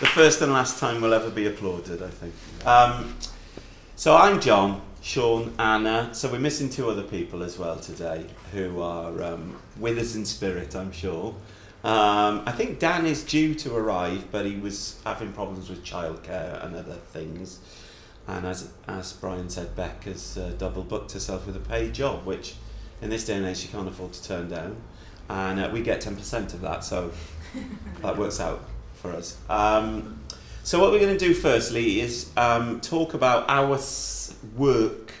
the first and last time we'll ever be applauded, I think. Um, so I'm John, Sean, Anna. So we're missing two other people as well today who are um, with us in spirit, I'm sure. Um, I think Dan is due to arrive, but he was having problems with childcare and other things. And as, as Brian said, Beck has uh, double booked herself with a paid job, which in this day and age she can't afford to turn down. And uh, we get 10% of that, so that works out for us. Um, so what we're going to do firstly is um, talk about our s- work.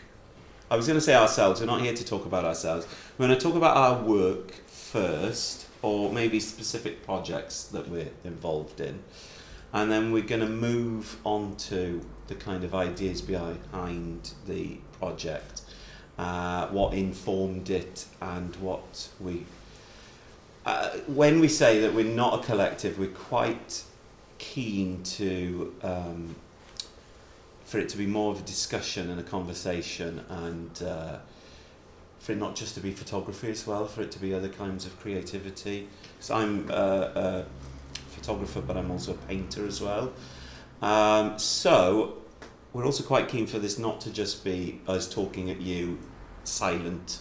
I was going to say ourselves. We're not here to talk about ourselves. We're going to talk about our work first, or maybe specific projects that we're involved in, and then we're going to move on to the kind of ideas behind the project, uh, what informed it, and what we uh, when we say that we're not a collective, we're quite keen to um, for it to be more of a discussion and a conversation, and uh, for it not just to be photography as well, for it to be other kinds of creativity. Because I'm uh, a photographer, but I'm also a painter as well. Um, so we're also quite keen for this not to just be us talking at you, silent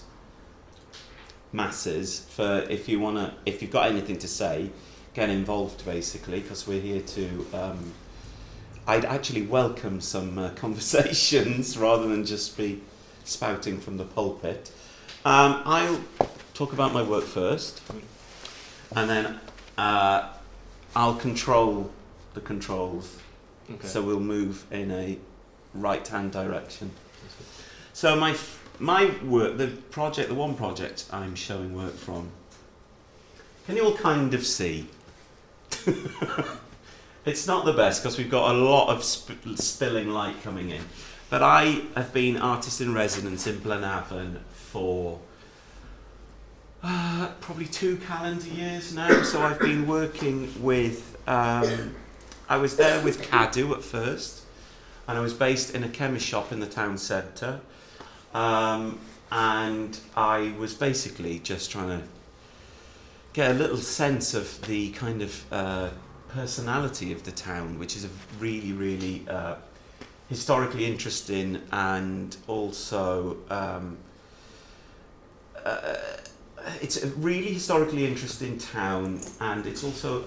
masses for if you want to if you've got anything to say get involved basically because we're here to um, I'd actually welcome some uh, conversations rather than just be spouting from the pulpit. Um, I'll talk about my work first and then uh, I'll control the controls. Okay. so we'll move in a right hand direction so my f- my work, the project, the one project I'm showing work from. Can you all kind of see? it's not the best because we've got a lot of sp- spilling light coming in. But I have been artist in residence in Blaenavon for uh, probably two calendar years now. So I've been working with. Um, I was there with Cadu at first, and I was based in a chemist shop in the town centre. Um, and I was basically just trying to get a little sense of the kind of uh, personality of the town, which is a really, really uh, historically interesting and also um, uh, it's a really historically interesting town, and it's also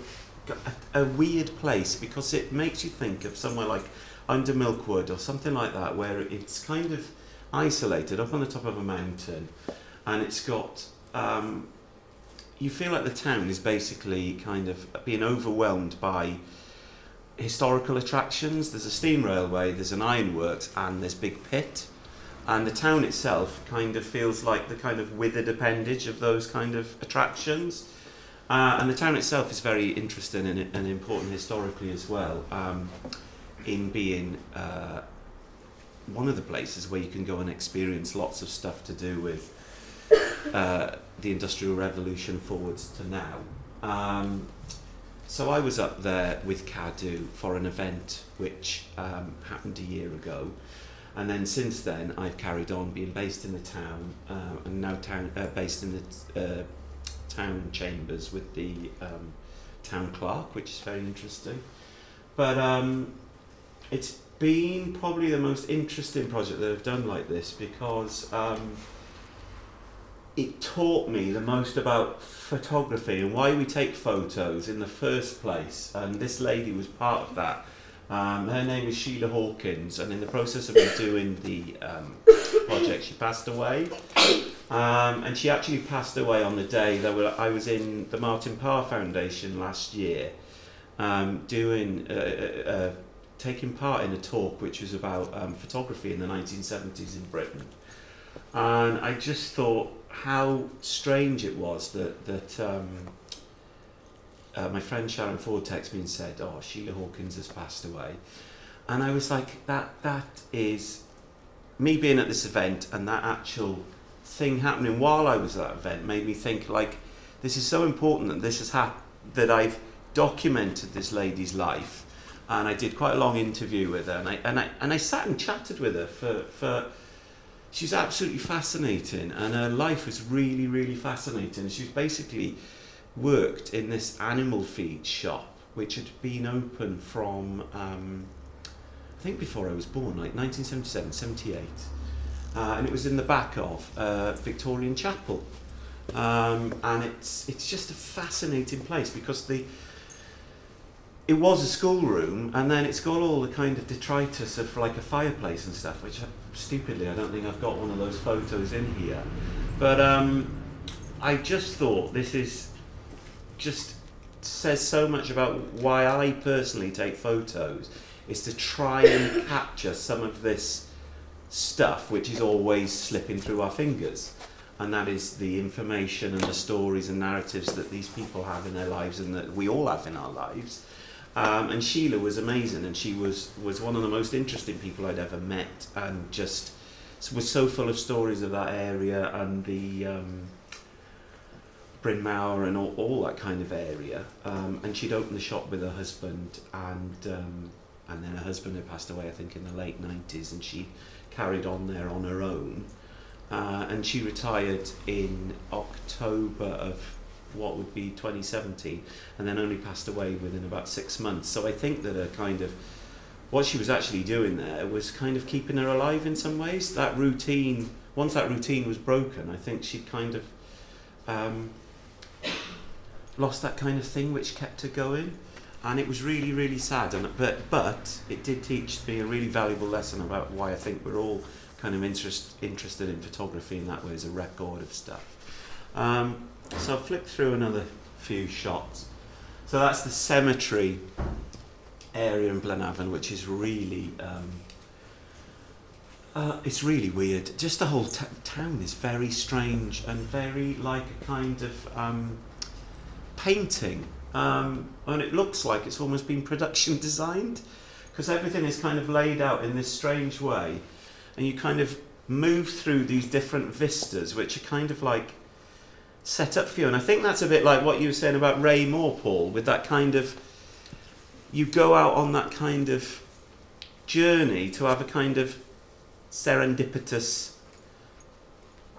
a, a weird place because it makes you think of somewhere like under Milk Wood or something like that, where it's kind of isolated up on the top of a mountain, and it's got. Um, you feel like the town is basically kind of being overwhelmed by historical attractions. There's a steam railway, there's an ironworks, and there's Big Pit. And the town itself kind of feels like the kind of withered appendage of those kind of attractions. Uh, and the town itself is very interesting and, and important historically as well, um, in being uh, one of the places where you can go and experience lots of stuff to do with uh, the Industrial Revolution forwards to now. Um, so I was up there with Cadu for an event which um, happened a year ago, and then since then I've carried on being based in the town uh, and now town uh, based in the uh, town chambers with the um, town clerk, which is very interesting. But um, it's been probably the most interesting project that I've done like this because um, it taught me the most about photography and why we take photos in the first place. And this lady was part of that. Um, her name is Sheila Hawkins, and in the process of me doing the um, project, she passed away. Um, and she actually passed away on the day that I was in the Martin Parr Foundation last year, um, doing, uh, taking part in a talk which was about um, photography in the 1970s in Britain. And I just thought how strange it was that that um, uh, my friend Sharon Ford texted me and said, "Oh, Sheila Hawkins has passed away," and I was like, "That that is me being at this event and that actual thing happening while I was at that event made me think like this is so important that this has that I've documented this lady's life." And I did quite a long interview with her, and I and I and I sat and chatted with her for for she's absolutely fascinating and her life was really really fascinating She's basically worked in this animal feed shop, which had been open from, um, I think before I was born, like 1977, 78. Uh, and it was in the back of uh, Victorian Chapel. Um, and it's, it's just a fascinating place because the, it was a schoolroom, and then it's got all the kind of detritus of like a fireplace and stuff, which I, stupidly I don't think I've got one of those photos in here. But um, I just thought this is just says so much about why I personally take photos is to try and capture some of this stuff which is always slipping through our fingers and that is the information and the stories and narratives that these people have in their lives and that we all have in our lives um, and Sheila was amazing and she was was one of the most interesting people I'd ever met and just was so full of stories of that area and the um, Brynmawr and all, all that kind of area. Um, and she'd opened the shop with her husband, and um, and then her husband had passed away, I think, in the late 90s, and she carried on there on her own. Uh, and she retired in October of what would be 2017, and then only passed away within about six months. So I think that a kind of what she was actually doing there was kind of keeping her alive in some ways. That routine, once that routine was broken, I think she'd kind of um, lost that kind of thing which kept her going and it was really really sad and but but it did teach me a really valuable lesson about why I think we're all kind of interest, interested in photography in that way as a record of stuff um, so I'll flip through another few shots so that's the cemetery area in Blaenavon which is really um, uh, it's really weird. Just the whole t- town is very strange and very like a kind of um, painting. Um, and it looks like it's almost been production designed because everything is kind of laid out in this strange way. And you kind of move through these different vistas, which are kind of like set up for you. And I think that's a bit like what you were saying about Ray Moore, Paul, with that kind of. You go out on that kind of journey to have a kind of serendipitous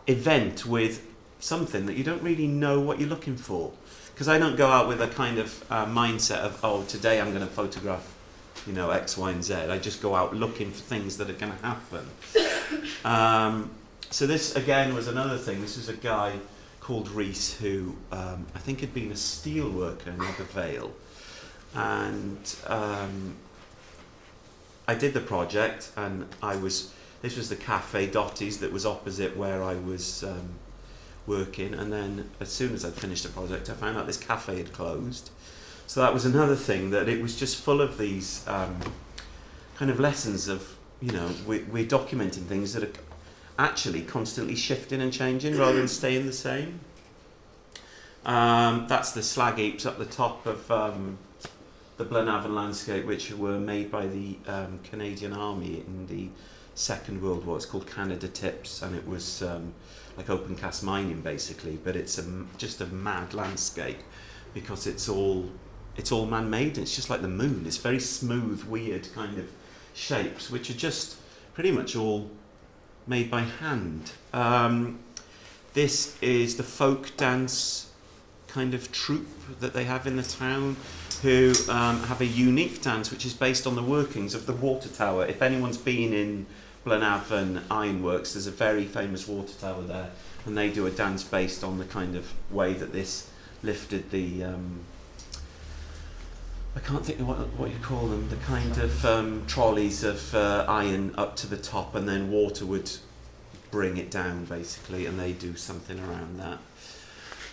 event with something that you don't really know what you're looking for. Because I don't go out with a kind of uh, mindset of, oh, today I'm going to photograph, you know, X, Y, and Z. I just go out looking for things that are going to happen. Um, so this, again, was another thing. This is a guy called Reese who um, I think had been a steel worker in the Vale. And um, I did the project and I was this was the Cafe Dotties that was opposite where I was um, working. And then as soon as I'd finished the project, I found out this cafe had closed. So that was another thing that it was just full of these um, kind of lessons of, you know, we, we're documenting things that are actually constantly shifting and changing rather than staying the same. Um, that's the slag heaps up the top of um, the Blaenavon landscape, which were made by the um, Canadian Army in the Second World War. It's called Canada Tips, and it was um, like open cast mining basically, but it's a, just a mad landscape because it's all it's all man-made. It's just like the moon. It's very smooth, weird kind of shapes, which are just pretty much all made by hand. Um, this is the folk dance kind of troupe that they have in the town who um, have a unique dance which is based on the workings of the water tower. If anyone's been in Blaenavon Ironworks, there's a very famous water tower there, and they do a dance based on the kind of way that this lifted the. Um, I can't think of what, what you call them, the kind of um, trolleys of uh, iron up to the top, and then water would bring it down basically, and they do something around that.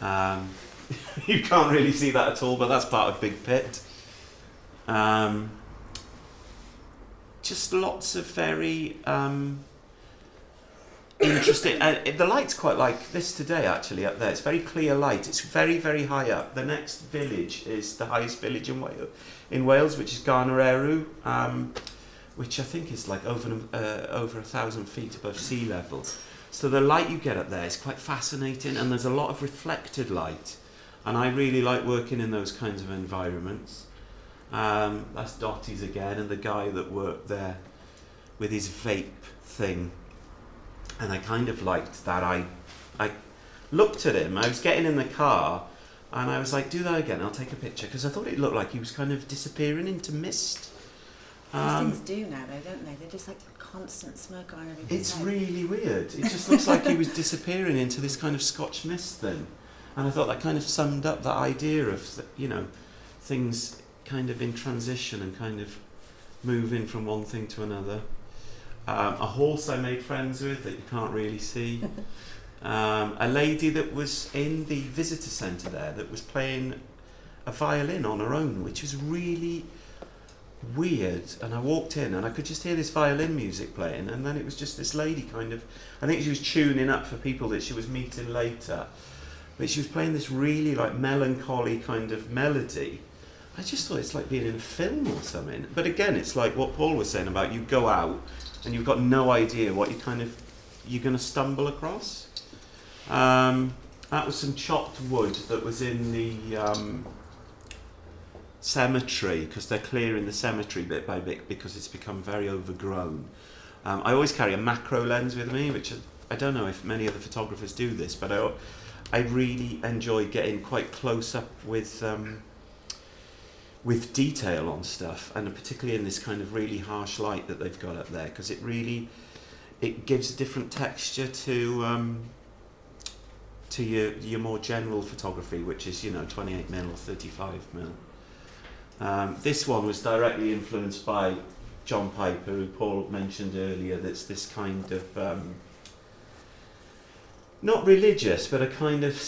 Um, you can't really see that at all, but that's part of Big Pit. Um, just lots of very um, interesting. The light's quite like this today, actually, up there. It's very clear light. It's very, very high up. The next village is the highest village in Wales, in Wales which is Garn-yr-erw, um, which I think is like over uh, over a thousand feet above sea level. So the light you get up there is quite fascinating, and there's a lot of reflected light. And I really like working in those kinds of environments. Um, that's Dotties again, and the guy that worked there with his vape thing. And I kind of liked that. I, I looked at him. I was getting in the car, And I was like, do that again, I'll take a picture. Because I thought it looked like he was kind of disappearing into mist. These Um, things do now, though, don't they? They're just like constant smoke on everything. It's really weird. It just looks like he was disappearing into this kind of Scotch mist thing. And I thought that kind of summed up that idea of, you know, things kind of in transition and kind of moving from one thing to another. Um, a horse I made friends with that you can't really see. Um, a lady that was in the visitor centre there that was playing a violin on her own, which was really weird. And I walked in and I could just hear this violin music playing, and then it was just this lady kind of, I think she was tuning up for people that she was meeting later. But she was playing this really like melancholy kind of melody. I just thought it's like being in a film or something. But again, it's like what Paul was saying about you go out and you've got no idea what you kind of you're going to stumble across. Um, that was some chopped wood that was in the um, cemetery because they're clearing the cemetery bit by bit because it's become very overgrown. Um, I always carry a macro lens with me, which I don't know if many other photographers do this, but I, I really enjoy getting quite close up with um, with detail on stuff, and particularly in this kind of really harsh light that they've got up there, because it really it gives a different texture to um, to your your more general photography, which is you know 28 mil or 35 mil. Um, this one was directly influenced by John Piper, who Paul mentioned earlier. That's this kind of um, not religious, but a kind of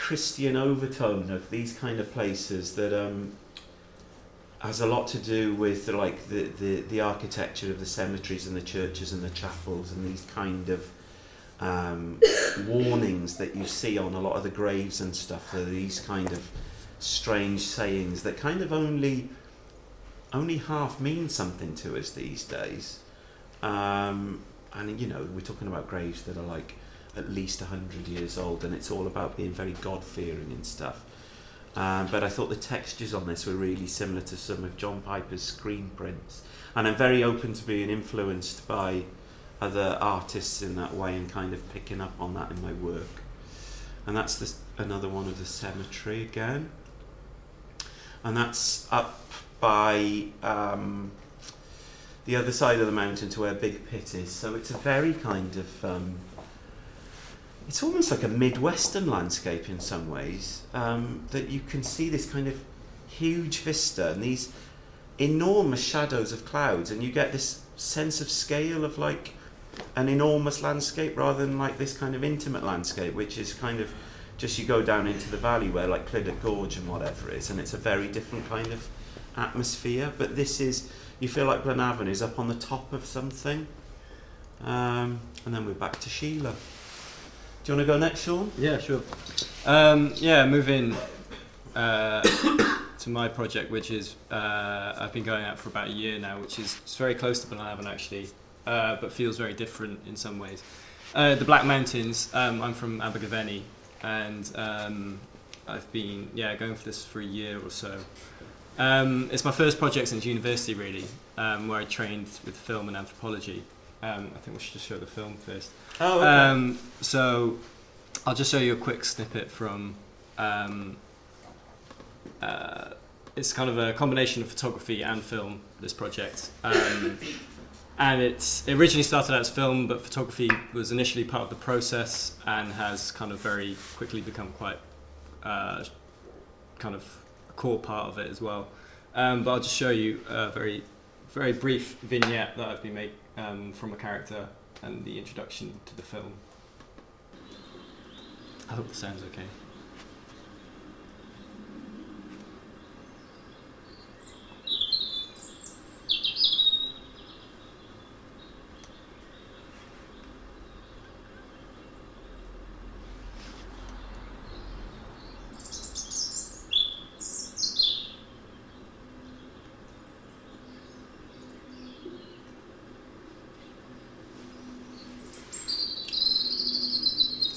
semi-Christian overtone of these kind of places that um, has a lot to do with like the, the, the architecture of the cemeteries and the churches and the chapels and these kind of um, warnings that you see on a lot of the graves and stuff. Are these kind of strange sayings that kind of only only half mean something to us these days. Um, and you know, we're talking about graves that are like at least 100 years old, and it's all about being very God fearing and stuff. Um, but I thought the textures on this were really similar to some of John Piper's screen prints. And I'm very open to being influenced by other artists in that way and kind of picking up on that in my work. And that's this, another one of the cemetery again. And that's up by um, the other side of the mountain to where Big Pit is. So it's a very kind of. Um, it's almost like a Midwestern landscape in some ways. Um, that you can see this kind of huge vista and these enormous shadows of clouds, and you get this sense of scale of like an enormous landscape rather than like this kind of intimate landscape, which is kind of just you go down into the valley where like Clydach Gorge and whatever is, and it's a very different kind of atmosphere. But this is, you feel like Blaenavon is up on the top of something. Um, and then we're back to Sheila. Do you want to go next, Sean? Yeah, sure. Um, yeah, moving uh, to my project, which is uh, I've been going at for about a year now, which is it's very close to Blaenavon actually, uh, but feels very different in some ways. Uh, the Black Mountains. Um, I'm from Abergavenny, and um, I've been yeah going for this for a year or so. Um, it's my first project since university, really, um, where I trained with film and anthropology. Um, I think we should just show the film first. Oh, okay. Um, so I'll just show you a quick snippet from. Um, uh, it's kind of a combination of photography and film. This project, um, and it's it originally started out as film, but photography was initially part of the process and has kind of very quickly become quite uh, kind of a core part of it as well. Um, but I'll just show you a very very brief vignette that I've been made um, from a character and the introduction to the film. I hope the sound's okay.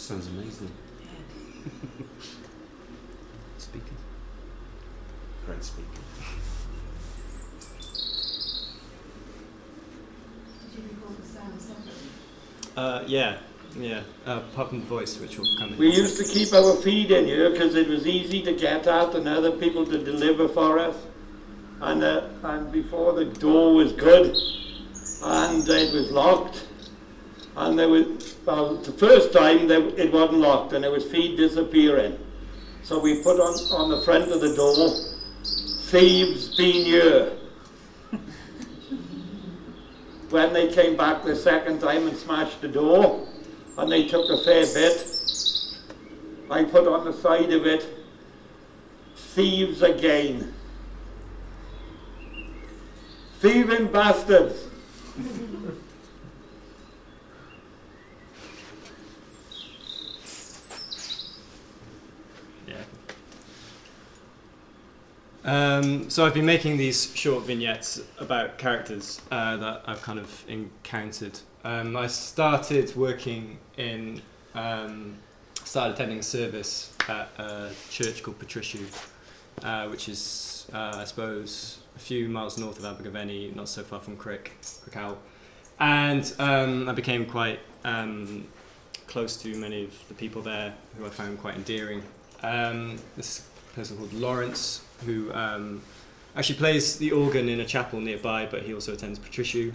Sounds amazing. Yeah. Speaking. Great speaker. Did you record the sound separately? Uh, yeah. Yeah, uh, apart from the voice, which will come in. We used to keep our feed in here because it was easy to get out and other people to deliver for us. And, uh, and before the door was good and it was locked. And there was, well, the first time there, it wasn't locked and there was feed disappearing. So we put on, on the front of the door, thieves been here. When they came back the second time and smashed the door, and they took a fair bit, I put on the side of it, thieves again. Thieving bastards. Yeah. Um, so I've been making these short vignettes about characters uh, that I've kind of encountered. Um, I started working in, um, started attending service at a church called Partrishow, uh, which is, uh, I suppose, a few miles north of Abergavenny, not so far from Crick, Crickhowell. And um, I became quite um, close to many of the people there who I found quite endearing. Um, this person called Lawrence, who um, actually plays the organ in a chapel nearby, but he also attends Partrishow.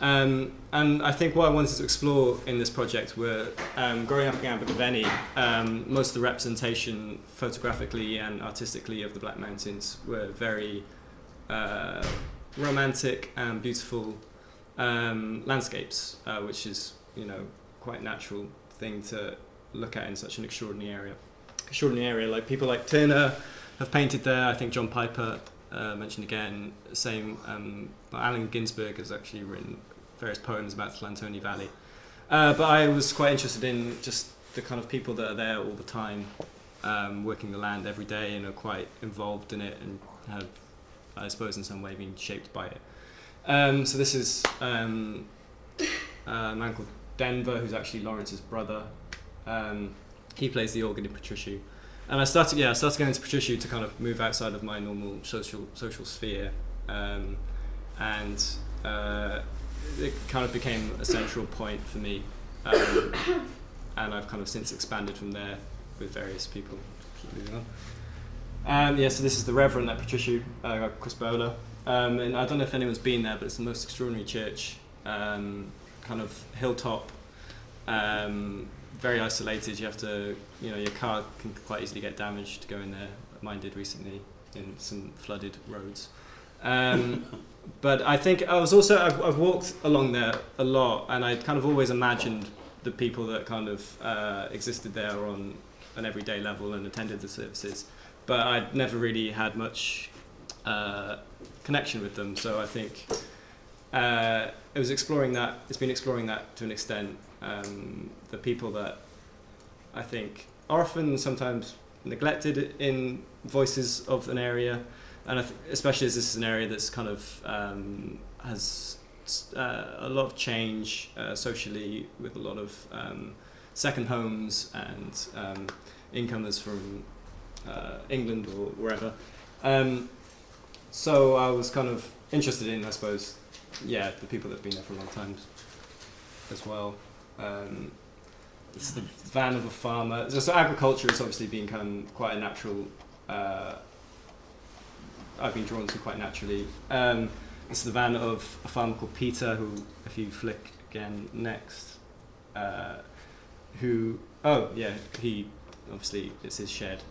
Um, and I think what I wanted to explore in this project were um, growing up in Abergavenny, um, most of the representation photographically and artistically of the Black Mountains were very uh, romantic and beautiful um, landscapes, uh, which is you know quite a natural thing to look at in such an extraordinary area. Extraordinary area, like people like Turner have painted there. I think John Piper uh, mentioned again. Same. Um, Allen Ginsberg has actually written various poems about the Llanthony Valley. Uh, but I was quite interested in just the kind of people that are there all the time, um, working the land every day and are quite involved in it and have, I suppose, in some way been shaped by it. Um, so this is um, a man called Denver, who's actually Lawrence's brother. Um, he plays the organ in Partrishow. And I started, yeah, I started going to Patricia to kind of move outside of my normal social social sphere, um, and uh, it kind of became a central point for me. Um, and I've kind of since expanded from there with various people. Moving on. Um, yeah, so this is the Reverend at Partrishow, uh, Chris Bowler. Um, and I don't know if anyone's been there, but it's the most extraordinary church. Um, kind of hilltop, um, very isolated. You have to, you know, your car can quite easily get damaged going there. Mine did recently in some flooded roads. Um, but I think I was also I've, I've walked along there a lot, and I kind of always imagined the people that kind of uh, existed there on an everyday level and attended the services, but I'd never really had much uh, connection with them. So I think uh, it was exploring that. It's been exploring that to an extent. Um, the people that I think are often sometimes neglected in voices of an area, and th- especially as this is an area that's kind of um, has uh, a lot of change uh, socially with a lot of um, second homes and um, incomers from uh, England or wherever. Um, so I was kind of interested in, I suppose, yeah, the people that have been there for a long time as well. Um, it's the van of a farmer. So, so agriculture has obviously of quite a natural. Uh, I've been drawn to quite naturally. Um, it's the van of a farmer called Peter, who, if you flick again next, uh, who, oh yeah, he, obviously, it's his shed.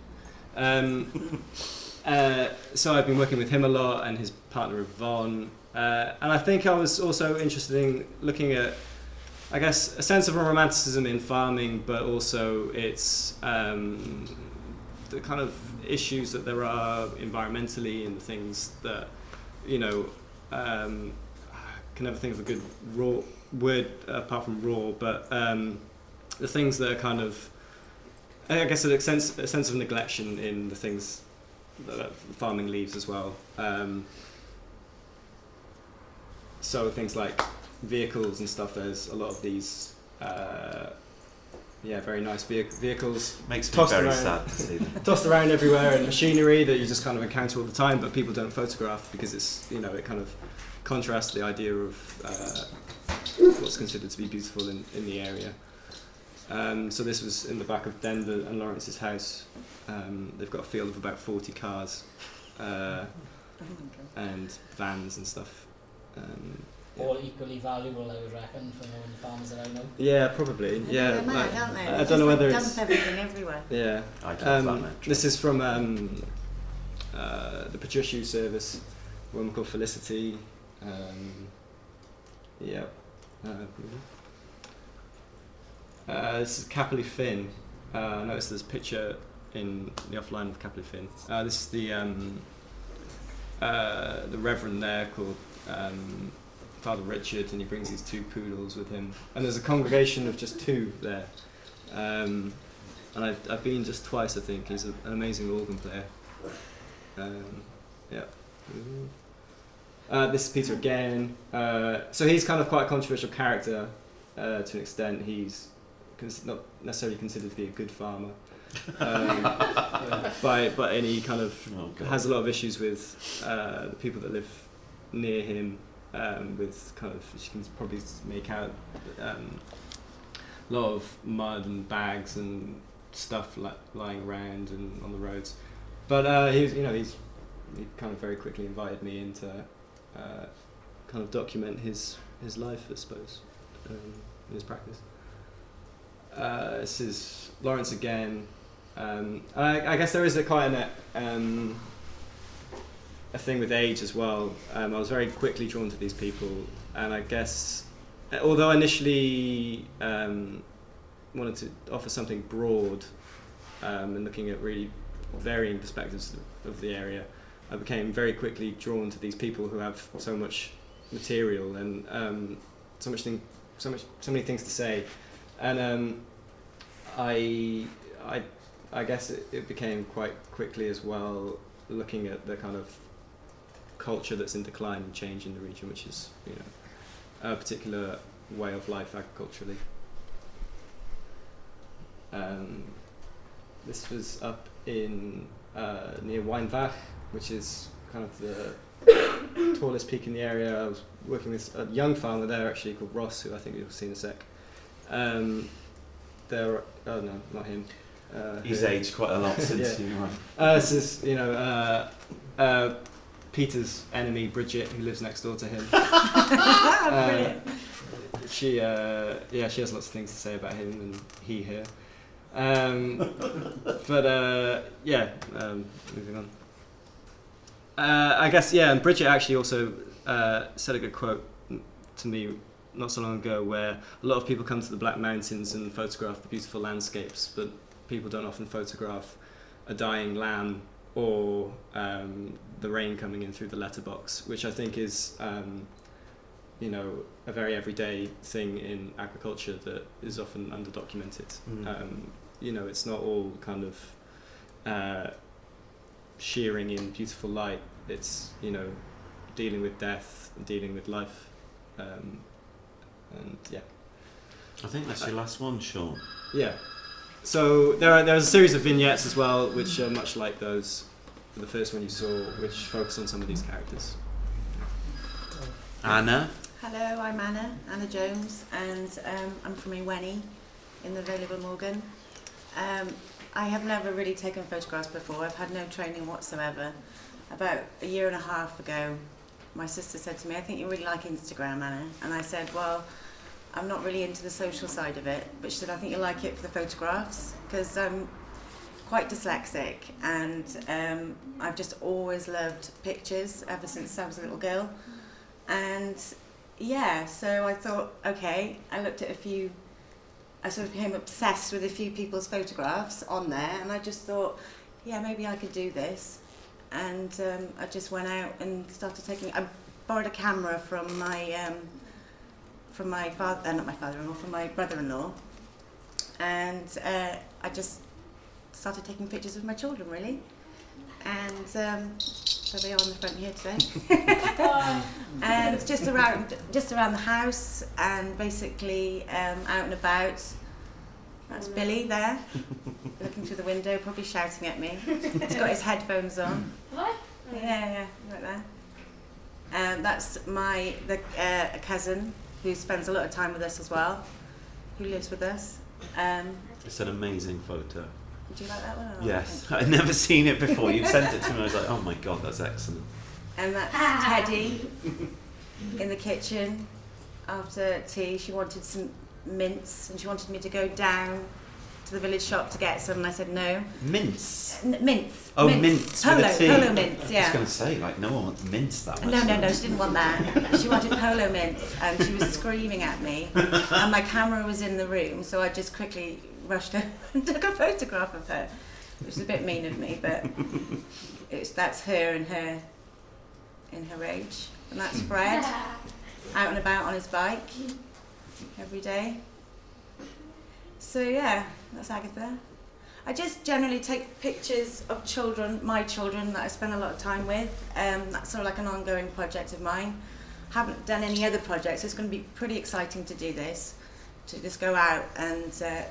Um, uh, so I've been working with him a lot and his partner Yvonne. Uh, and I think I was also interested in looking at, I guess, a sense of a romanticism in farming, but also its um, the kind of issues that there are environmentally and things that, you know, um, I can never think of a good raw word apart from raw, but um, the things that are kind of, I guess, a sense a sense of neglection in the things that farming leaves as well. Um, so things like vehicles and stuff. There's a lot of these. Uh, yeah, very nice vehi- vehicles Makes me Tossed very around. sad to see them. tossed around everywhere and machinery that you just kind of encounter all the time, but people don't photograph because it's you know it kind of contrasts the idea of uh, what's considered to be beautiful in, in the area. Um, so this was in the back of Denver and Lawrence's house. Um, they've got a field of about 40 cars uh, my God. and vans and stuff. Um, yeah. All equally valuable, I would reckon, from all the farmers that I know. yeah, probably. Yeah, They're mad, like- aren't they? I They don't know whether like, it's everything everywhere. yeah. I love Um, that this is from um, uh, the Partrishow service, a woman called Felicity. Um, yeah. Uh, uh, this is Capel-y-ffin. Uh, I noticed there's a picture in the offline of Capel-y-ffin. Uh, this is the um, uh, the Reverend there called um, Father Richard, and he brings these two poodles with him. And there's a congregation of just two there. Um, and I've, I've been just twice, I think. He's a, an amazing organ player. Um, yeah. Uh, this is Peter again. Uh, so he's kind of quite a controversial character uh, to an extent. He's cons- not necessarily considered to be a good farmer um, by, by any kind of Oh, has a lot of issues with uh, the people that live near him, um, with kind of, you can probably make out, um, a lot of mud and bags and stuff li- lying around and on the roads. But uh, he was, you know, he's he kind of very quickly invited me in to uh, kind of document his his life, I suppose, um, his practice. Uh, this is Lawrence again. Um, I, I guess there is a quite an, um, a thing with age as well. Um, I was very quickly drawn to these people, and I guess, although I initially um, wanted to offer something broad um, and looking at really varying perspectives of the area, I became very quickly drawn to these people who have so much material and um, so much thing, so much, so many things to say, and um, I, I, I guess it, it became quite quickly as well looking at the kind of culture that's in decline and change in the region, which is you know a particular way of life agriculturally. Um, this was up in uh, near Waun Fach, which is kind of the tallest peak in the area. I was working with a young farmer there actually called Ross, who I think you'll see in a sec. Um, there, oh no, not him. Uh, He's who- aged quite a lot since Yeah. you were. uh, this is, you know, uh, uh, Peter's enemy, Bridget, who lives next door to him. Uh, Brilliant. she, uh, yeah, she has lots of things to say about him and he here. Um, but uh, yeah, um, moving on. Uh, I guess yeah, and Bridget actually also uh, said a good quote to me not so long ago, where a lot of people come to the Black Mountains and photograph the beautiful landscapes, but people don't often photograph a dying lamb or um, the rain coming in through the letterbox, which I think is, um, you know, a very everyday thing in agriculture that is often underdocumented. Mm. Um, you know, it's not all kind of uh, shearing in beautiful light. It's you know, dealing with death, dealing with life, um, and yeah. I think that's your last one, Sean. Yeah. So there are there's a series of vignettes as well, which are much like those, the first one you saw, which focused on some of these characters. Anna. Hello, I'm Anna, Anna Jones, and um, I'm from Ewenny in the Vale of Morgan. Um, I have never really taken photographs before. I've had no training whatsoever. About a year and a half ago, my sister said to me, I think you really like Instagram, Anna. And I said, well, I'm not really into the social side of it. But she said, I think you'll like it for the photographs because I'm quite dyslexic and um, I've just always loved pictures ever since I was a little girl. And yeah, so I thought, okay, I looked at a few, I sort of became obsessed with a few people's photographs on there, and I just thought, yeah, maybe I could do this. And um, I just went out and started taking. I borrowed a camera from my um, from my father, uh, not my father-in-law, from my brother-in-law, and uh, I just started taking pictures of my children, really. And um, so they are on the front here today and just around just around the house and basically um, out and about. That's Billy there, looking through the window, probably shouting at me. He's got his headphones on. What? Yeah, yeah, right there. Um, that's my the uh, a cousin who spends a lot of time with us as well, who lives with us. Um, It's an amazing photo. Would you like that one? Or? Yes, I'd never seen it before. You sent it to me. I was like, oh my god, that's excellent. And that's Teddy in the kitchen after tea. She wanted some mince and she wanted me to go down to the village shop to get some. And I said no. Mince. N- mince. Oh, mince with Polo, polo mince, I was going to say, like, no one wants mince that much. No, no, no, she didn't want that. She wanted polo mince and she was screaming at me. And my camera was in the room, so I just quickly rushed over and took a photograph of her, which is a bit mean of me, but it's, that's her in her in her rage. And that's Fred, out and about on his bike every day. So yeah, that's Agatha. I just generally take pictures of children, my children that I spend a lot of time with. Um, that's sort of like an ongoing project of mine. Haven't done any other projects. It's going to be pretty exciting to do this, to just go out and uh,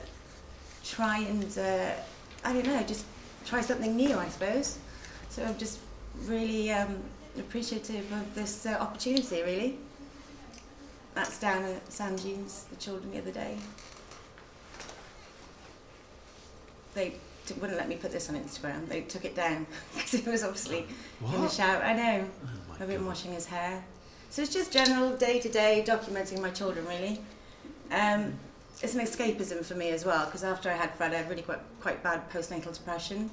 try and uh, I don't know, just try something new, I suppose. So I'm just really um, appreciative of this uh, opportunity. Really. That's down at Sand Dunes, the children the other day. They t- wouldn't let me put this on Instagram. They took it down because it was obviously in the shower. I know. Oh I've been God. washing his hair. So it's just general day to day documenting my children, really. Um, it's an escapism for me as well because after I had Fred, I had really quite, quite bad postnatal depression,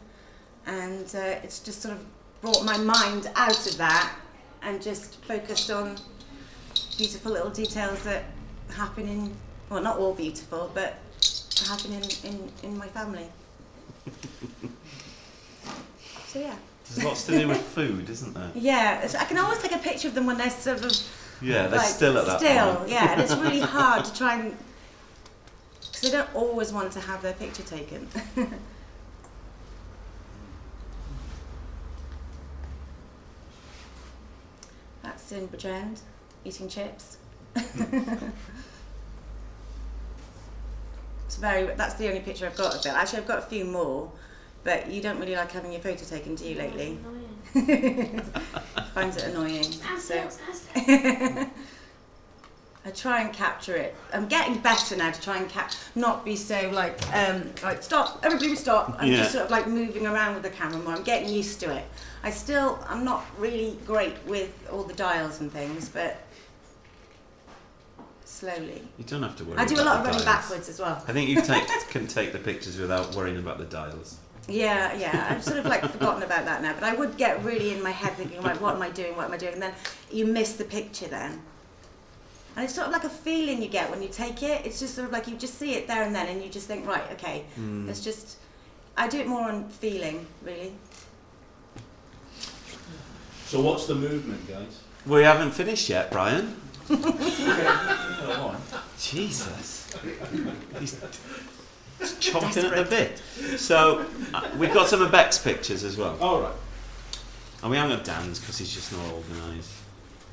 and uh, it's just sort of brought my mind out of that and just focused on beautiful little details that happen in well, not all beautiful, but happen in, in, in my family. so yeah. There's lots to do with food, isn't there? Yeah, it's, I can always take a picture of them when they're sort of Yeah, they're like, still at that still, point. yeah, and it's really hard to try and because they don't always want to have their picture taken. That's in Bridgend, eating chips. it's very. That's the only picture I've got of it. Actually, I've got a few more, but you don't really like having your photo taken, do you, lately? Finds it annoying. So. I try and capture it. I'm getting better now to try and cap, not be so like, um, like stop, everybody stop. I'm Yeah. just sort of like moving around with the camera more. I'm getting used to it. I still, I'm not really great with all the dials and things, but slowly. You don't have to worry. I do a lot of running dials. backwards as well. I think you take, can take the pictures without worrying about the dials. Yeah, yeah. I've sort of like forgotten about that now, but I would get really in my head thinking, like, what am I doing? What am I doing? And then you miss the picture then. And it's sort of like a feeling you get when you take it. It's just sort of like you just see it there and then, and you just think, right, okay, Mm. it's just. I do it more on feeling, really. So what's the movement, guys? We haven't finished yet, Brian. Go on. Jesus. He's chomping at the bit. So, uh, we've got some of Beck's pictures as well. All right. And we haven't got Dan's because he's just not organised.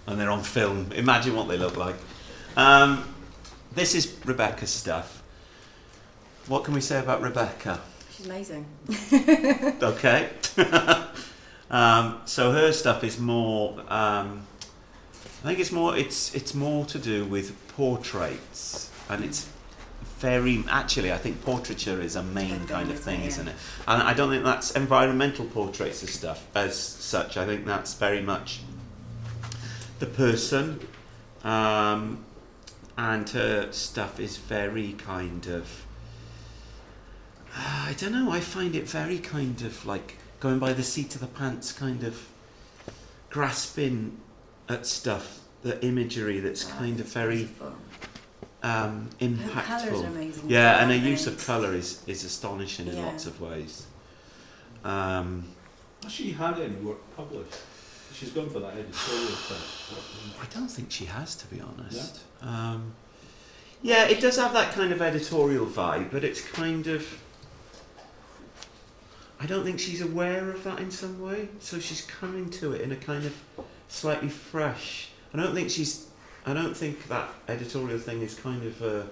And they're on film. Imagine what they look like. Um, this is Rebecca's stuff. What can we say about Rebecca? She's amazing. Okay. um, so her stuff is more. Um, I think it's more. It's it's more to do with portraits, and it's very actually. I think portraiture is a main kind of thing, isn't it? And I don't think that's environmental portraits of stuff as such. I think that's very much the person, um, and her stuff is very kind of. I don't know. I find it very kind of like going by the seat of the pants, kind of grasping at stuff, the imagery that's Wow, kind of very beautiful. um, Her colours are impactful. amazing. Yeah, and her use of colour is, is astonishing in lots of ways. Um, Has she had any work published? She's gone for that editorial type. I don't think she has, to be honest. Um, yeah, it does have that kind of editorial vibe, but it's kind of. I don't think she's aware of that in some way, so she's coming to it in a kind of slightly fresh. I don't think she's. I don't think that editorial thing is kind of a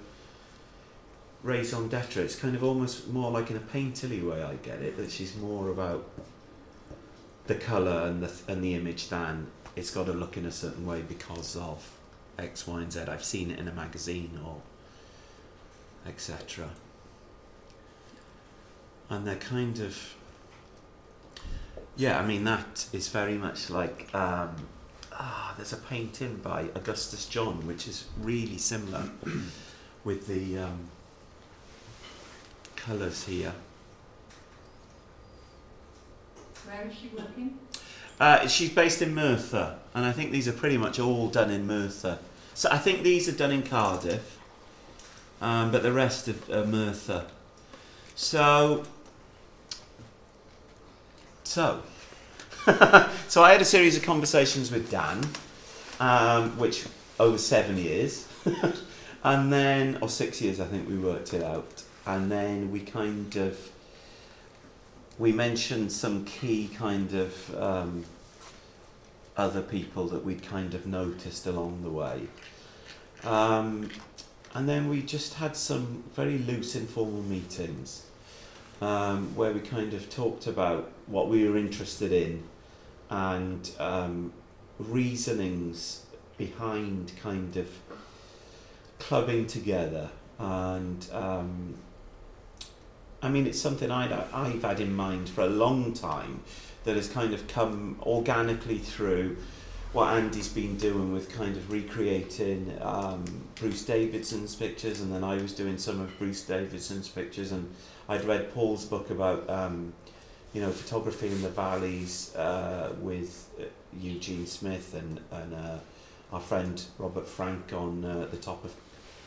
raison d'etre. It's kind of almost more like in a paintilly way. I get it that she's more about the colour and the and the image than it's got to look in a certain way because of X, Y, and Z. I've seen it in a magazine or etc. and they're kind of yeah. I mean that is very much like um, ah. There's a painting by Augustus John which is really similar with the um, colours here. Where is she working? Uh, she's based in Merthyr, and I think these are pretty much all done in Merthyr. So I think these are done in Cardiff, um, but the rest are, are Merthyr. So, so, so I had a series of conversations with Dan, um, which over seven years, and then or six years I think we worked it out, and then we kind of we mentioned some key kind of um, other people that we'd kind of noticed along the way. Um, and then we just had some very loose informal meetings um, where we kind of talked about what we were interested in and um, reasonings behind kind of clubbing together and um, I mean, it's something I'd, I've had in mind for a long time that has kind of come organically through what Andy's been doing with kind of recreating um, Bruce Davidson's pictures, and then I was doing some of Bruce Davidson's pictures, and I'd read Paul's book about um, you know photography in the valleys uh, with uh, Eugene Smith and and uh, our friend Robert Frank on uh, the top of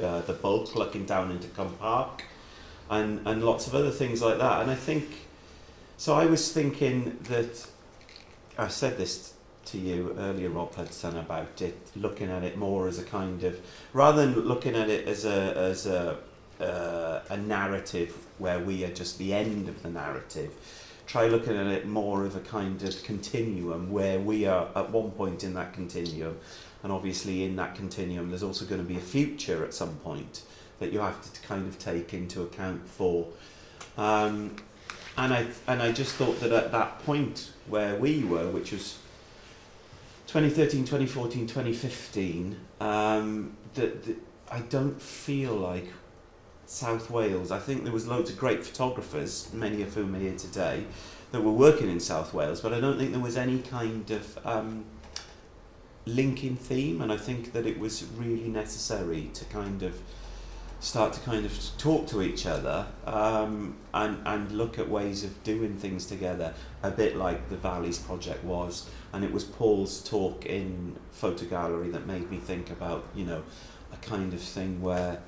uh, the Bwlch looking down into Cwmparc and, and lots of other things like that. And I think, so I was thinking that, I said this to you earlier, Rob Hudson, about it, looking at it more as a kind of, rather than looking at it as a, as a, uh, a narrative where we are just the end of the narrative, try looking at it more of a kind of continuum where we are at one point in that continuum and obviously in that continuum there's also going to be a future at some point that you have to kind of take into account for. Um, and I and I just thought that at that point where we were, which was 2013, 2014, 2015, um, that, I don't feel like South Wales. I think there was loads of great photographers, many of whom are here today, that were working in South Wales, but I don't think there was any kind of um, linking theme, and I think that it was really necessary to kind of start to kind of talk to each other um, and, and look at ways of doing things together, a bit like the Valleys project was. And it was Paul's talk in Ffotogallery that made me think about, you know, a kind of thing where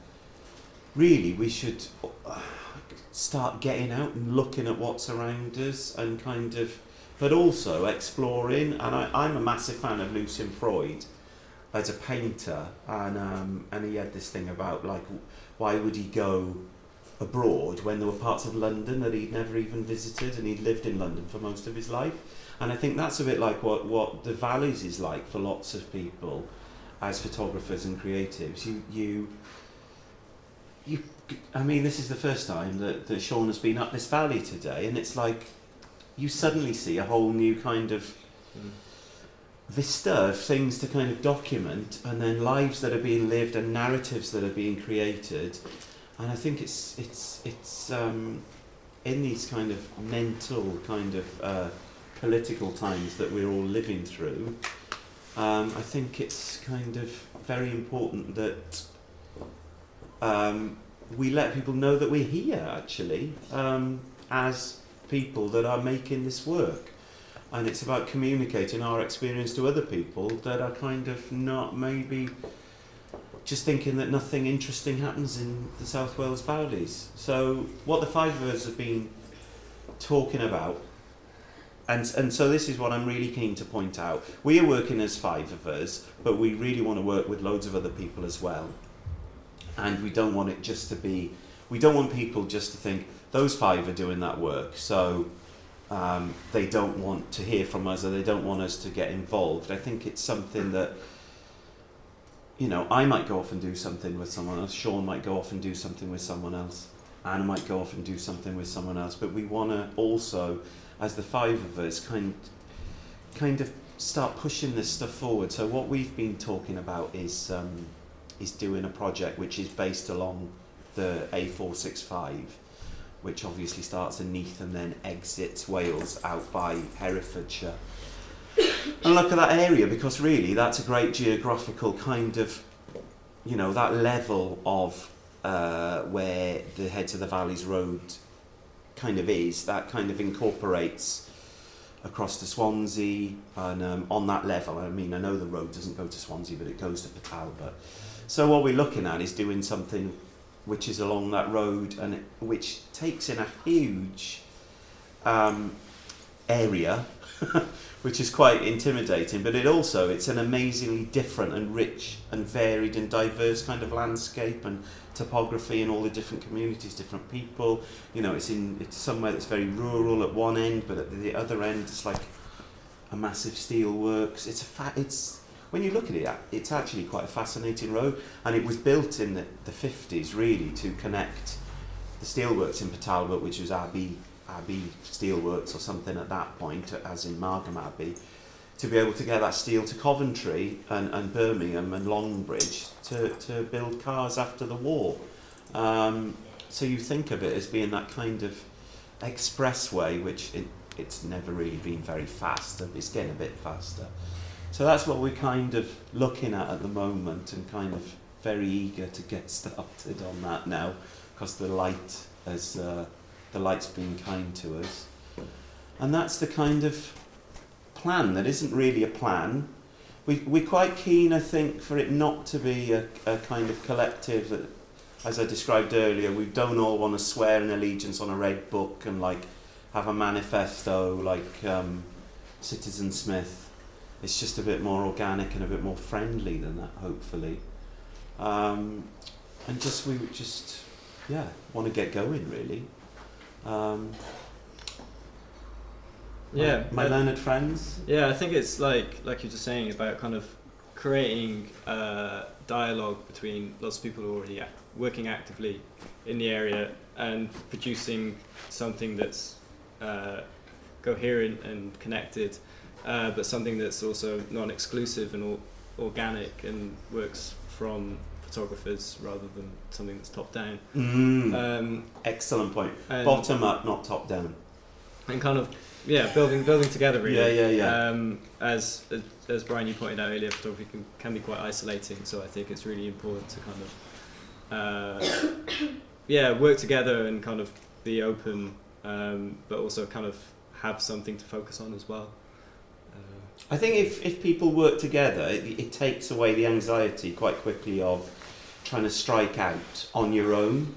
really we should uh, start getting out and looking at what's around us and kind of, but also exploring. And I, I'm a massive fan of Lucian Freud as a painter, and um, and he had this thing about like why would he go abroad when there were parts of London that he'd never even visited and he'd lived in London for most of his life. And I think that's a bit like what, what the valleys is like for lots of people as photographers and creatives. You, you, you, I mean, this is the first time that, that Sean has been up this valley today, and it's like you suddenly see a whole new kind of mm. Vista of things to kind of document, and then lives that are being lived and narratives that are being created. And I think it's it's it's um, in these kind of mental kind of uh, political times that we're all living through. Um, I think it's kind of very important that um, we let people know that we're here actually um, as people that are making this work. And it's about communicating our experience to other people that are kind of not maybe just thinking that nothing interesting happens in the South Wales valleys. So, what the five of us have been talking about and and so this is what I'm really keen to point out. We are working as five of us, but we really want to work with loads of other people as well. And we don't want it just to be. We don't want people just to think those five are doing that work, so um, they don't want to hear from us or they don't want us to get involved. I think it's something that. You know, I might go off and do something with someone else. Sean might go off and do something with someone else. Anna might go off and do something with someone else. But we want to also as the five of us kind kind of start pushing this stuff forward. So what we've been talking about is um, is doing a project which is based along the A465, which obviously starts in Neath and then exits Wales out by Herefordshire. And look at that area because really that's a great geographical kind of, you know, that level of uh, where the Heads of the Valleys Road kind of is, that kind of incorporates across to Swansea and um, on that level. I mean, I know the road doesn't go to Swansea, but it goes to Port Talbot. So what we're looking at is doing something which is along that road and it, which takes in a huge um, area, which is quite intimidating. But it also it's an amazingly different and rich and varied and diverse kind of landscape and topography and all the different communities, different people. You know, it's in it's somewhere that's very rural at one end, but at the other end it's like a massive steelworks. It's a fa- it's when you look at it, it's actually quite a fascinating road, and it was built in the, the 50s really to connect the steelworks in Port Talbot, which was Abbey Abbey Steelworks or something at that point, as in Margam Abbey, to be able to get that steel to Coventry and, and Birmingham and Longbridge to, to build cars after the war. Um, so you think of it as being that kind of expressway, which it, it's never really been very fast, it's getting a bit faster. So that's what we're kind of looking at at the moment and kind of very eager to get started on that now because the light has uh, the light's been kind to us. And that's the kind of plan that isn't really a plan. We, we're quite keen, I think, for it not to be a, a kind of collective that, as I described earlier, we don't all want to swear an allegiance on a red book and like have a manifesto like um, Citizen Smith it's just a bit more organic and a bit more friendly than that, hopefully. Um, and just we would just yeah want to get going really. Um, Yeah, my, my learned friends. Yeah, I think it's like like you're just saying about kind of creating uh, dialogue between lots of people who are already act- working actively in the area and producing something that's uh, coherent and connected, uh, but something that's also non-exclusive and or- organic and works from photographers rather than something that's top down. Mm, Um, excellent point. Bottom up, not top down. and kind of yeah, building building together really. Yeah, yeah, yeah. Um, as as Brian you pointed out earlier, photography can, can be quite isolating, so I think it's really important to kind of uh, yeah work together and kind of be open, um, but also kind of have something to focus on as well. I think if, if people work together, it, it takes away the anxiety quite quickly of trying to strike out on your own.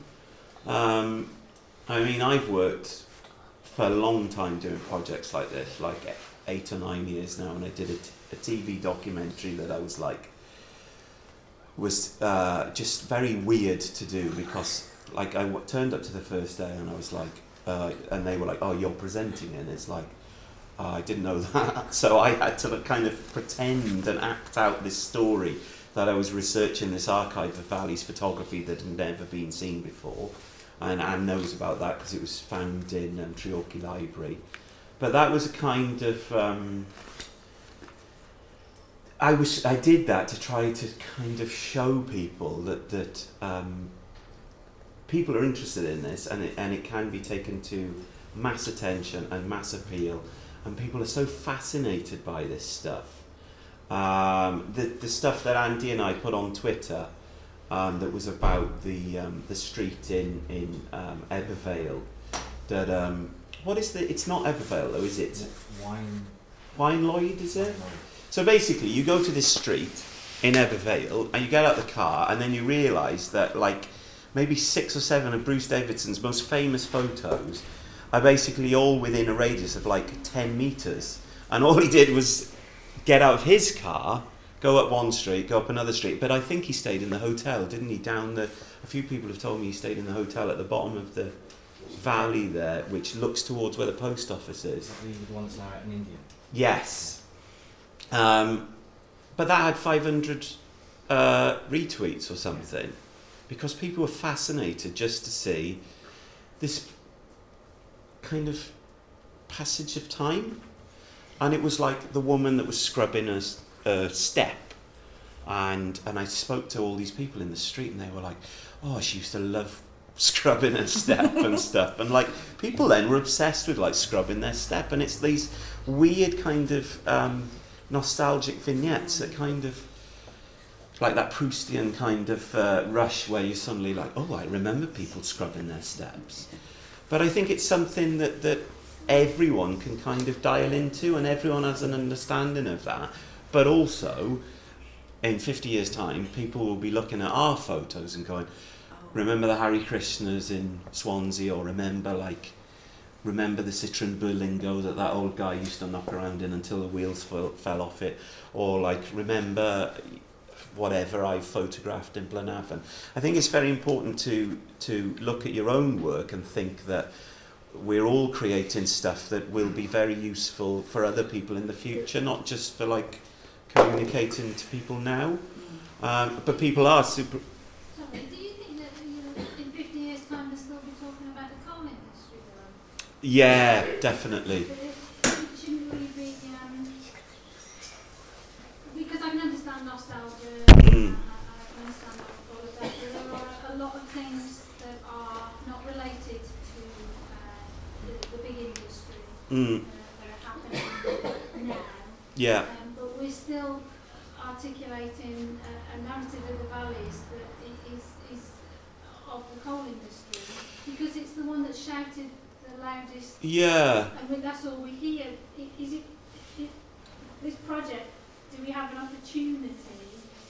Um, I mean, I've worked for a long time doing projects like this, like eight or nine years now, and I did a, t- a TV documentary that I was like, was uh, just very weird to do because, like, I w- turned up to the first day and I was like, uh, and they were like, oh, you're presenting, and it's like, uh, I didn't know that. So I had to kind of pretend and act out this story that I was researching this archive of Valley's photography that had never been seen before. And Anne knows about that because it was found in um, Treorchy Library. But that was a kind of. Um, I was I did that to try to kind of show people that that um, people are interested in this and it, and it can be taken to mass attention and mass appeal and people are so fascinated by this stuff. Um, the, the stuff that Andy and I put on Twitter um, that was about the um, the street in in um, Ebbw Vale. That um, what is the? It's not Ebbw Vale though, is it? Wine. Waun Lwyd, is it? So basically, you go to this street in Ebbw Vale and you get out the car, and then you realise that like maybe six or seven of Bruce Davidson's most famous photos are basically all within a radius of like 10 metres. And all he did was get out of his car, go up one street, go up another street. But I think he stayed in the hotel, didn't he? Down the. A few people have told me he stayed in the hotel at the bottom of the valley there, which looks towards where the post office is. Is that the one that's now out in India? Yes. Um, but that had 500 uh, retweets or something because people were fascinated just to see this kind of passage of time. And it was like the woman that was scrubbing a step. And, and I spoke to all these people in the street and they were like, oh, she used to love scrubbing a step and stuff. And like people then were obsessed with like scrubbing their step, and it's these weird kind of um, nostalgic vignettes that kind of like that Proustian kind of uh, rush where you suddenly like, oh, I remember people scrubbing their steps. But I think it's something that that everyone can kind of dial into, and everyone has an understanding of that. But also, in 50 years' time, people will be looking at our photos and going, oh. remember the Hare Krishnas in Swansea, or remember like, remember the Citroen Berlingo that that old guy used to knock around in until the wheels fell, fell off it, or like remember whatever I've photographed in Blaenavon. I think it's very important to to look at your own work and think that we're all creating stuff that will be very useful for other people in the future, not just for like communicating to people now. Um, but people are super. Sorry, do you think that you know, in 50 years' time they'll still be talking about the coal industry though? Yeah, definitely. But it shouldn't really be, um, because I can understand nostalgia, Mm. I, I can understand all of that, but there are a lot of things that are not related to uh, the, the big industry Mm. that are happening now. Yeah. Um, but we're still articulating a, a narrative of the valleys that i- is, is of the coal industry because it's the one that's shouted the loudest Yeah. and we, that's all we hear. I- Is it, this project, do we have an opportunity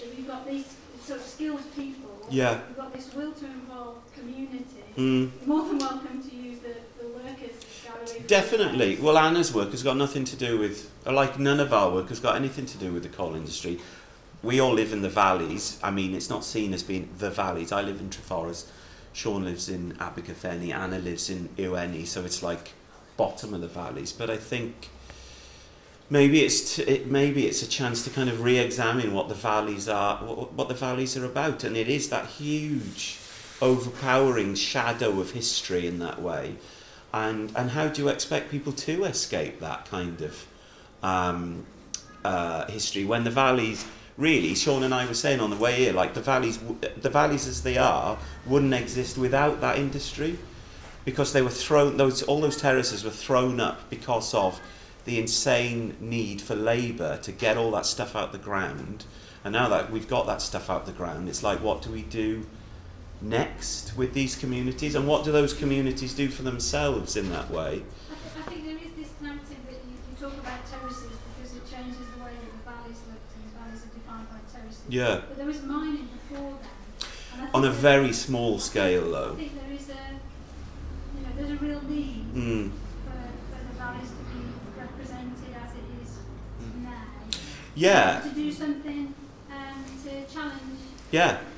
that we've got these sort of skilled people, Yeah. we've got this will to involve community, Mm. more than welcome to use the, the workers Definitely. Well, Anna's work has got nothing to do with, like, none of our work has got anything to do with the coal industry. We all live in the valleys. I mean, it's not seen as being the valleys. I live in Treforest. Sean lives in Abergavenny. Anna lives in Ewenny. So it's like bottom of the valleys. But I think maybe it's t- it, maybe it's a chance to kind of re-examine what the valleys are, what, what the valleys are about, and it is that huge, overpowering shadow of history in that way and and how do you expect people to escape that kind of um, uh, history when the valleys really Sean and I were saying on the way here like the valleys the valleys as they are wouldn't exist without that industry because they were thrown those all those terraces were thrown up because of the insane need for labour to get all that stuff out the ground. And now that we've got that stuff out the ground it's like what do we do next with these communities and what do those communities do for themselves in that way I, th- I think there is this narrative that you, you talk about terraces because it changes the way that the valleys look and the valleys are defined by terraces. yeah But there was mining before then. I on a very small scale I though think there is a, you know, there's a real need mm. for, for the valleys to be represented as it is now. yeah To do something um, to challenge yeah that, that. So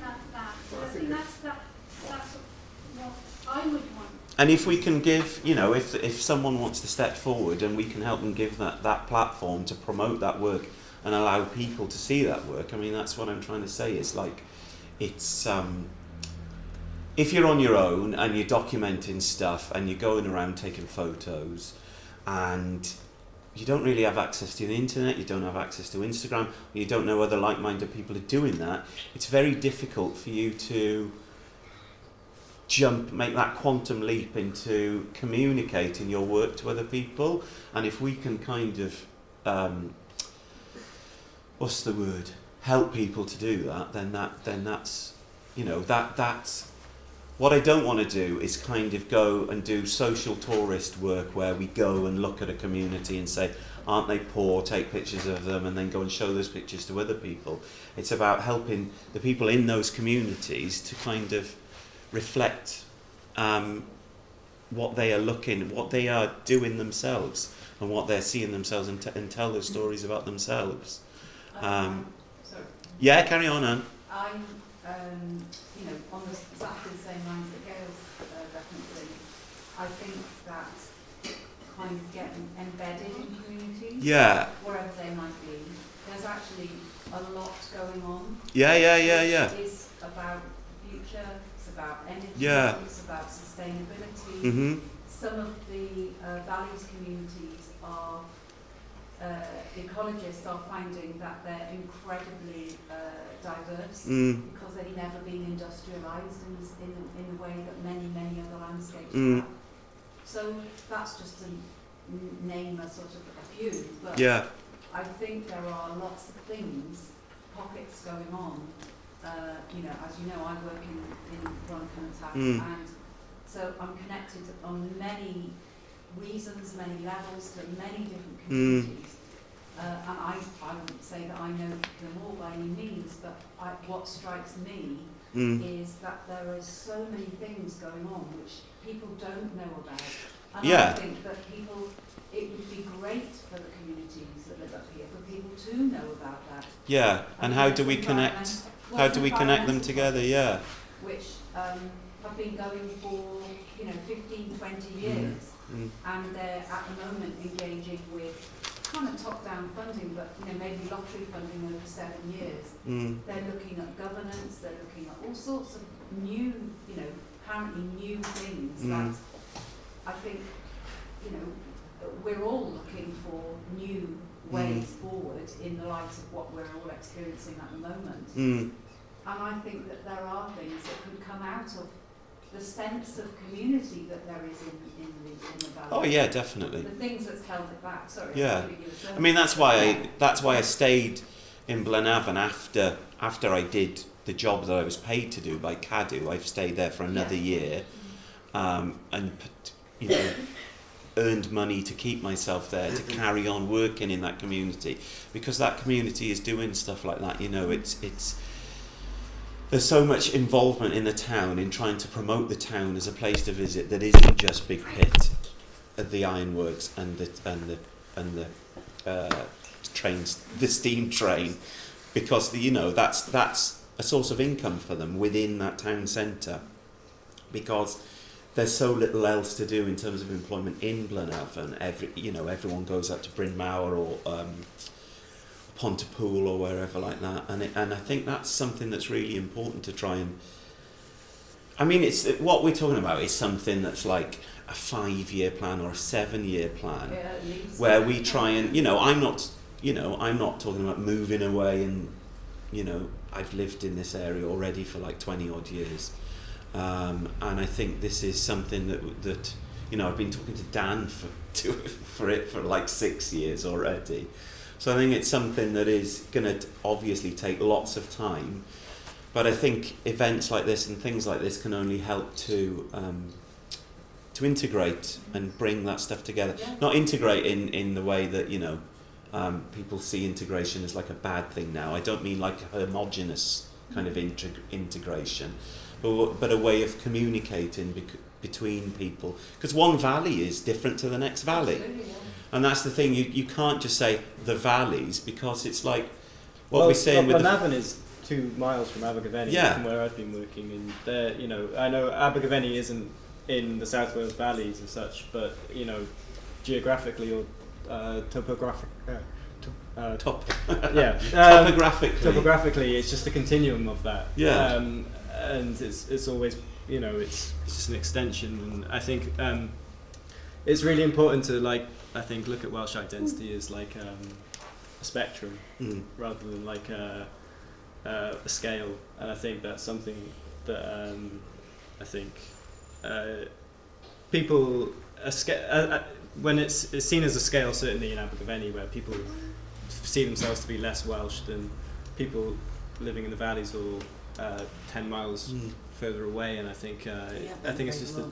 And if we can give you know if if someone wants to step forward and we can help them give that that platform to promote that work and allow people to see that work i mean that's what i'm trying to say is like it's um if you're on your own and you're documenting stuff and you're going around taking photos and you don't really have access to the internet, you don't have access to Instagram, you don't know other like minded people are doing that, it's very difficult for you to jump, make that quantum leap into communicating your work to other people. And if we can kind of, um, what's the word, help people to do that, then that then that's, you know, that that's what I don't want to do is kind of go and do social tourist work where we go and look at a community and say, aren't they poor, take pictures of them and then go and show those pictures to other people. It's about helping the people in those communities to kind of reflect um, what they are looking, what they are doing themselves and what they're seeing themselves and, t- and tell those stories about themselves. Um, Sorry. yeah, carry on, Anne. I'm, um, you know, on the, exactly the same lines that Gail's uh, referencing. I think that kind of getting embedded in communities, Yeah, wherever they might be, there's actually a lot going on. yeah, yeah, yeah, yeah. It's about the future, it's about energy, Yeah. it's about sustainability. Mhm. Some of the uh, valleys communities are uh, ecologists are finding that they're incredibly uh, diverse Mm. They've never been industrialised in, in, the- in the way that many, many other landscapes Mm. have. So that's just to name a sort of a few, but Yeah. I think there are lots of things, pockets going on. Uh, you know, as you know, I work in, in Rhondda Cynon Taf Mm. and so I'm connected on many reasons, many levels to many different Mm. Uh, and I, I wouldn't say that I know them all by any means, but I, what strikes me Mm. is that there are so many things going on which people don't know about. And Yeah. I think that people, it would be great for the communities that live up here, for people to know about that. Yeah. And how do we connect? well, How do we connect them together? Yeah. Which um, have been going for, you know, 15, 20 years. Mm. And they're at the moment engaging with kind of top-down funding, but, you know, maybe lottery funding over seven years. Mm. They're looking at governance, they're looking at all sorts of new, you know, apparently new things Mm. that I think, you know, we're all looking for new ways forward in the light of what we're all experiencing at the moment. Mm. And I think that there are things that could come out of the sense of community that there is in, in the, in the valley. Oh yeah, definitely. The things that's held it back, sorry. Yeah. I'm giving you a I mean, that's why I that's why I stayed in Blaenavon after after I did the job that I was paid to do by Cadw. I've stayed there for another Yeah. year, um, and put- you know earned money to keep myself there to carry on working in that community because that community is doing stuff like that. You know, it's it's there's so much involvement in the town in trying to promote the town as a place to visit that isn't just Big Pit, uh, the ironworks and the and the and the uh, trains, the steam train, because the, you know that's that's a source of income for them within that town centre, because there's so little else to do in terms of employment in Blaenavon. Every you know everyone goes up to Brynmawr or um, Pontypool or wherever like that, and it, and I think that's something that's really important to try and. I mean, it's what we're talking about is something that's like a five-year plan or a seven-year plan Yeah, where we try and you know i'm not you know i'm not talking about moving away and you know i've lived in this area already for like 20 odd years. Um, and i think this is something that that you know i've been talking to dan for to, for it for like six years already so i think it's something that is going to obviously take lots of time but i think events like this and things like this can only help to um, to integrate and bring that stuff together Yeah. not integrate in in the way that you know um, people see integration as like a bad thing now. I don't mean like a homogenous kind of integ- integration, but but a way of communicating bec- between people. Because one valley is different to the next valley, yeah. And that's the thing. You you can't just say the valleys because it's like what well, we're saying well, with the, Blaenavon is two miles from Abergavenny, Yeah. from where I've been working. And there, you know, I know Abergavenny isn't in the South Wales valleys and such, but you know, geographically or uh, topographic, uh, uh, top yeah, um, topographically. topographically, it's just a continuum of that. Yeah. Um, and it's it's always you know it's it's just an extension, and I think um, it's really important to like I think look at Welsh identity as like um, a spectrum Mm. rather than like a, a, a scale. And I think that's something that um, I think uh, people sca- uh, uh, when it's, it's seen as a scale, certainly in Abergavenny, where people see themselves to be less Welsh than people living in the valleys or uh, ten miles Mm. Further away. And I think uh, Yeah, I think it's just a, well.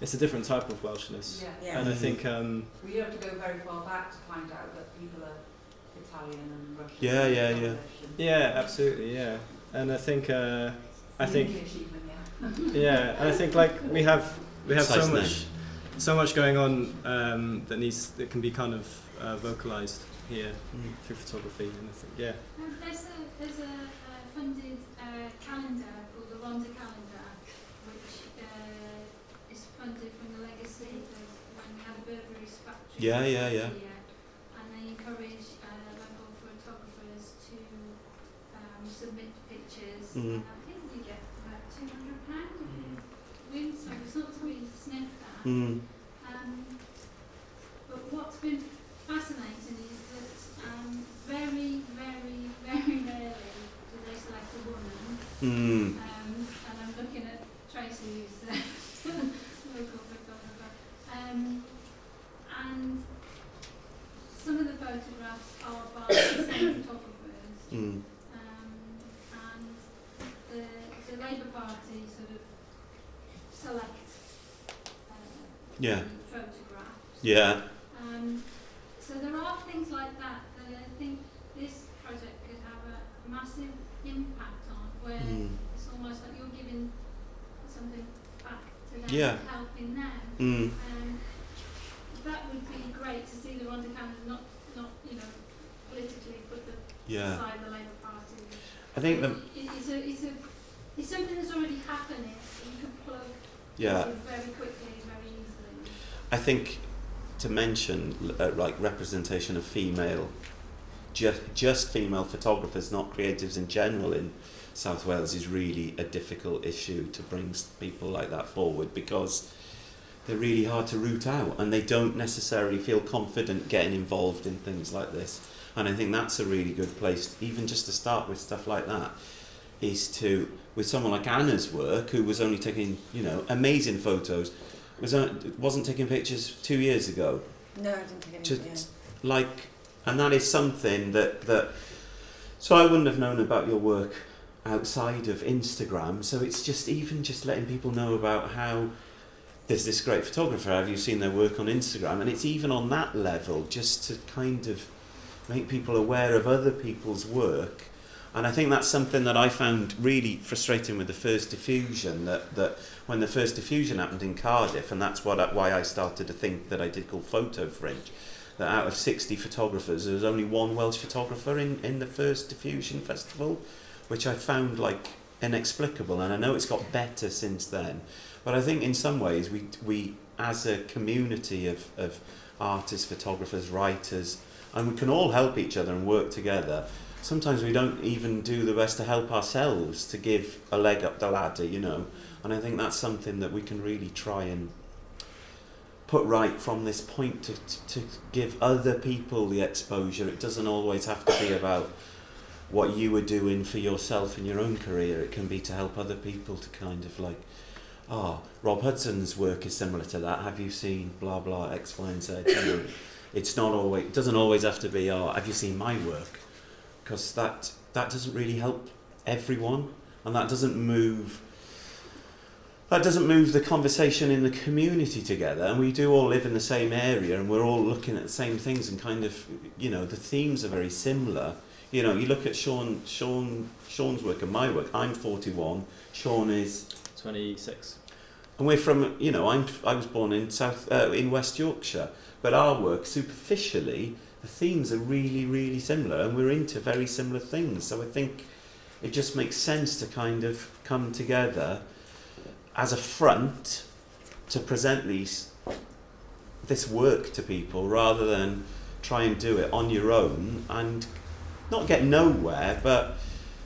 it's a different type of Welshness. Yeah. Yeah. And I Mhm. think um, Well, you have to go very far back to find out that people are Italian and Russian. Yeah, and yeah, yeah. Yeah, absolutely, yeah. And I think uh, I think even, yeah. yeah, and I think like we have we have so Precise name. much so much going on um, that needs that can be kind of uh, vocalized here Mm. through photography, and I think yeah, there's a there's a uh, funded uh, calendar called the Rhondda calendar, Yeah, yeah, yeah. And I encourage uh, local photographers to um, submit pictures. Mm. And I think you get about two hundred pounds if you win some results we sniff that. Mm. Mm-hmm. Um, but what's been fascinating is that um, very, very, very rarely do they select a woman. Mm. Um, Mm. Um, and the, the Labour Party sort of select uh, Yeah. photographs. Yeah. Um, so there are things like that that I think this project could have a massive impact on, where Mm. it's almost like you're giving something back to them, Yeah. helping them. Mm. Um, that would be great to see the Rhondda kind not, not you know, politically put the Yeah. aside the Labour Party. I think the it's a, it's a, it's something that's already happening. You could plug yeah. very quickly, very easily. I think to mention uh, like representation of female, just just female photographers, not creatives in general in South Wales, is really a difficult issue to bring people like that forward because they're really hard to root out and they don't necessarily feel confident getting involved in things like this. And I think that's a really good place, even just to start with stuff like that, is to with someone like Anna's work, who was only taking you know amazing photos was wasn't taking pictures two years ago. No, I didn't take any. To, yeah. Like, and that is something that that. So I wouldn't have known about your work outside of Instagram. So it's just even just letting people know about how there's this great photographer. Have you seen their work on Instagram? And it's even on that level, just to kind of make people aware of other people's work. And I think that's something that I found really frustrating with the first diffusion. That, that when the first diffusion happened in Cardiff, and that's what why I started to think that I did call Photo Fringe, that out of 60 photographers, there was only one Welsh photographer in, in the first diffusion festival, which I found like inexplicable. And I know it's got better since then, but I think in some ways we, we as a community of, of artists, photographers, writers, and we can all help each other and work together. Sometimes we don't even do the best to help ourselves to give a leg up the ladder, you know. And I think that's something that we can really try and put right from this point to, to, to give other people the exposure. It doesn't always have to be about what you were doing for yourself in your own career. It can be to help other people to kind of like, oh, Rob Hudson's work is similar to that. Have you seen blah blah X, Y, and Z? It's not always. It doesn't always have to be. Oh, have you seen my work? Because that that doesn't really help everyone, and that doesn't move. That doesn't move the conversation in the community together, and we do all live in the same area, and we're all looking at the same things, and kind of, you know, the themes are very similar. You know, you look at Sean, Sean, Sean's work and my work. I'm 41. Sean is 26. and we're from you know I'm I was born in South uh, in West Yorkshire, but our work superficially the themes are really really similar, and we're into very similar things. So I think it just makes sense to kind of come together as a front to present these this work to people rather than try and do it on your own and not get nowhere, but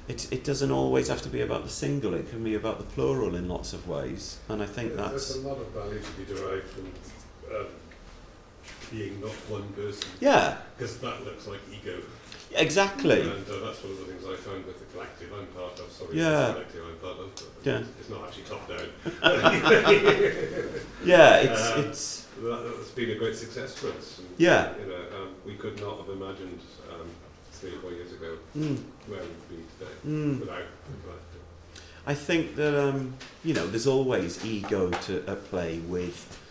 it, it doesn't always have to be about the single, it can be about the plural in lots of ways. And I think that's. There's a lot of value to be derived from um, being not one person, Yeah, because that looks like ego. exactly. And uh, that's one of the things I found with the collective I'm part of. Sorry, Yeah. the collective I'm part of. But Yeah. It's not actually top down. Yeah, it's. Um, it's that, that's been a great success for us. And, Yeah. You know, um, we could not have imagined um, three or four years ago mm, where we'd be today mm. without the collective. I think that um, you know, there's always ego to at play with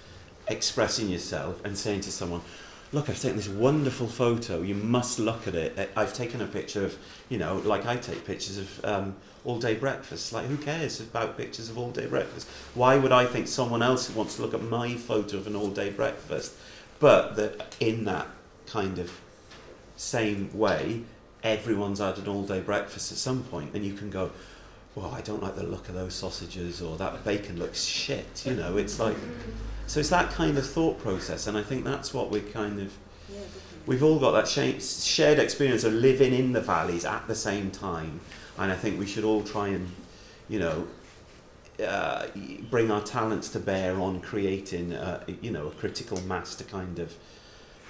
expressing yourself and saying to someone, "Look, I've taken this wonderful photo. You must look at it. I've taken a picture of, you know, like I take pictures of um, all day breakfast. Like, who cares about pictures of all day breakfast? Why would I think someone else wants to look at my photo of an all day breakfast? But that in that kind of same way, everyone's had an all day breakfast at some point, and you can go, well, I don't like the look of those sausages, or that bacon looks shit. You know, it's like, so it's that kind of thought process, and I think that's what we're kind of, Yeah, we've all got that sha- shared experience of living in the valleys at the same time, and I think we should all try and, you know, uh, bring our talents to bear on creating, uh, you know, a critical mass to kind of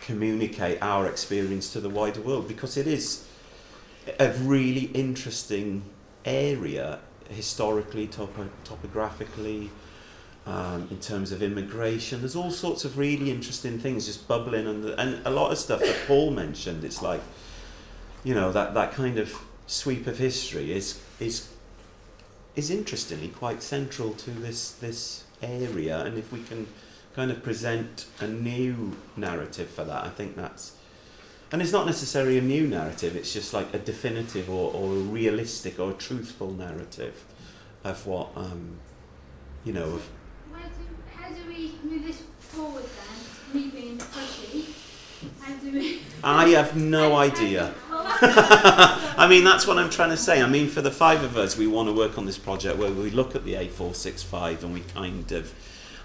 communicate our experience to the wider world because it is a really interesting area historically, topo- topographically, um, in terms of immigration. There's all sorts of really interesting things just bubbling, and and a lot of stuff that Paul mentioned. It's like, you know, that that kind of sweep of history is is is interestingly quite central to this this area, and if we can kind of present a new narrative for that, I think that's. And it's not necessarily a new narrative, it's just like a definitive or, or a realistic or a truthful narrative of what, um, you know, of Where do, how do we move this forward then? Me being pushy. How do we? I have no how- how do- idea. I mean, that's what I'm trying to say. I mean, for the five of us, we want to work on this project where we look at the A465 and we kind of.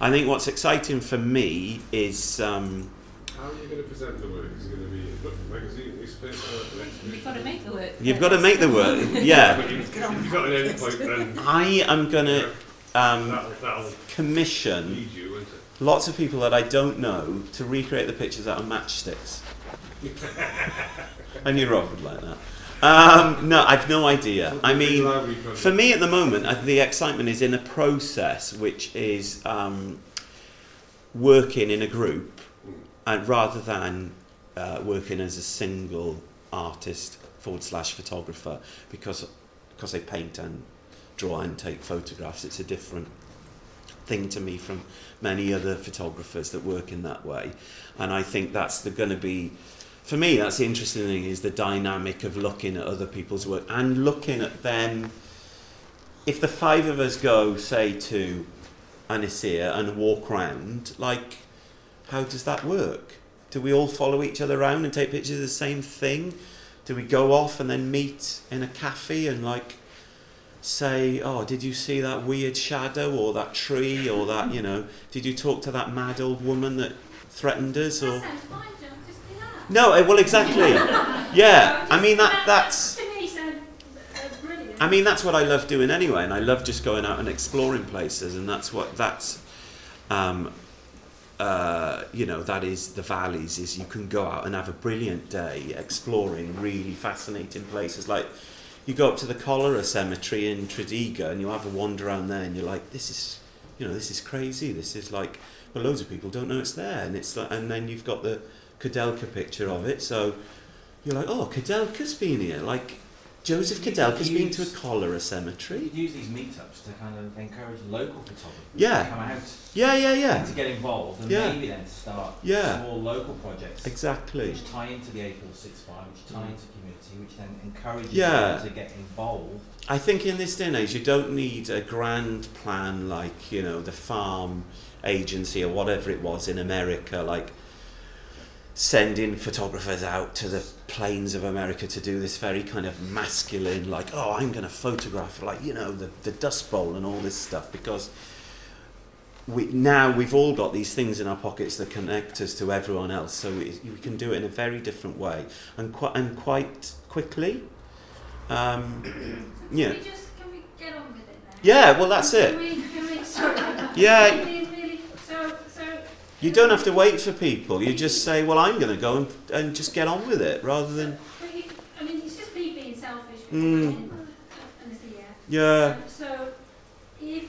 I think what's exciting for me is. Um, How are you going to present the work? Is it going to be a magazine, newspaper, You've got to make the work. you've got to make the work. Yeah. But you- if you've got an end point, then I am going to um, that'll, that'll commission you, lots of people that I don't know to recreate the pictures out of matchsticks. I knew Rob would like that. Um, no, I've no idea. I mean, For me at the moment, uh, the excitement is in a process which is um, working in a group and rather than uh, working as a single artist forward slash photographer because because I paint and draw and take photographs. It's a different thing to me from many other photographers that work in that way, and I think that's the going to be for me, that's the interesting thing is the dynamic of looking at other people's work and looking at them. If the five of us go, say, to Anisea and walk round, like, how does that work? Do we all follow each other around and take pictures of the same thing? Do we go off and then meet in a cafe and, like, say, oh, did you see that weird shadow or that tree or that, you know, did you talk to that mad old woman that threatened us or. Fine, John. Just do that. No, eh, well, exactly. Yeah, I mean that That- that's. To me, sounds uh. I mean that's what I love doing anyway, and I love just going out and exploring places, and that's what that's. Um, uh, you know that is the valleys. Is you can go out and have a brilliant day exploring really fascinating places. Like you go up to the Cholera Cemetery in Tredegar, and you have a wander around there, and you're like, this is, you know, this is crazy. This is like, well, loads of people don't know it's there, and it's like, and then you've got the Koudelka picture of it, so you're like, oh, Koudelka's been here. Like, Joseph You Koudelka's been to a cholera cemetery. use these meetups to kind of encourage local photographers Yeah. to come out Yeah, yeah, and yeah. to get involved and Yeah. maybe then start Yeah. small local projects Exactly. which tie into the A465, which tie Mm. into community, which then encourages Yeah. people to get involved. I think in this day and age, you don't need a grand plan like, you know, the farm agency or whatever it was in America, like sending photographers out to the plains of America to do this very kind of masculine, like, oh, I'm going to photograph, like, you know, the, the Dust Bowl and all this stuff because we now we've all got these things in our pockets that connect us to everyone else, so we, we can do it in a very different way and quite and quite quickly. Um, So yeah. Can we just we get on with it then? Yeah, well, that's Can it. we, can we, sorry. Yeah. Really, really, so, so. You don't have to wait for people. You just say, "Well, I'm going to go and, and just get on with it," rather than But you, I mean, it's just me being selfish. Mm. And, and it's a yeah. yeah, Um, so, if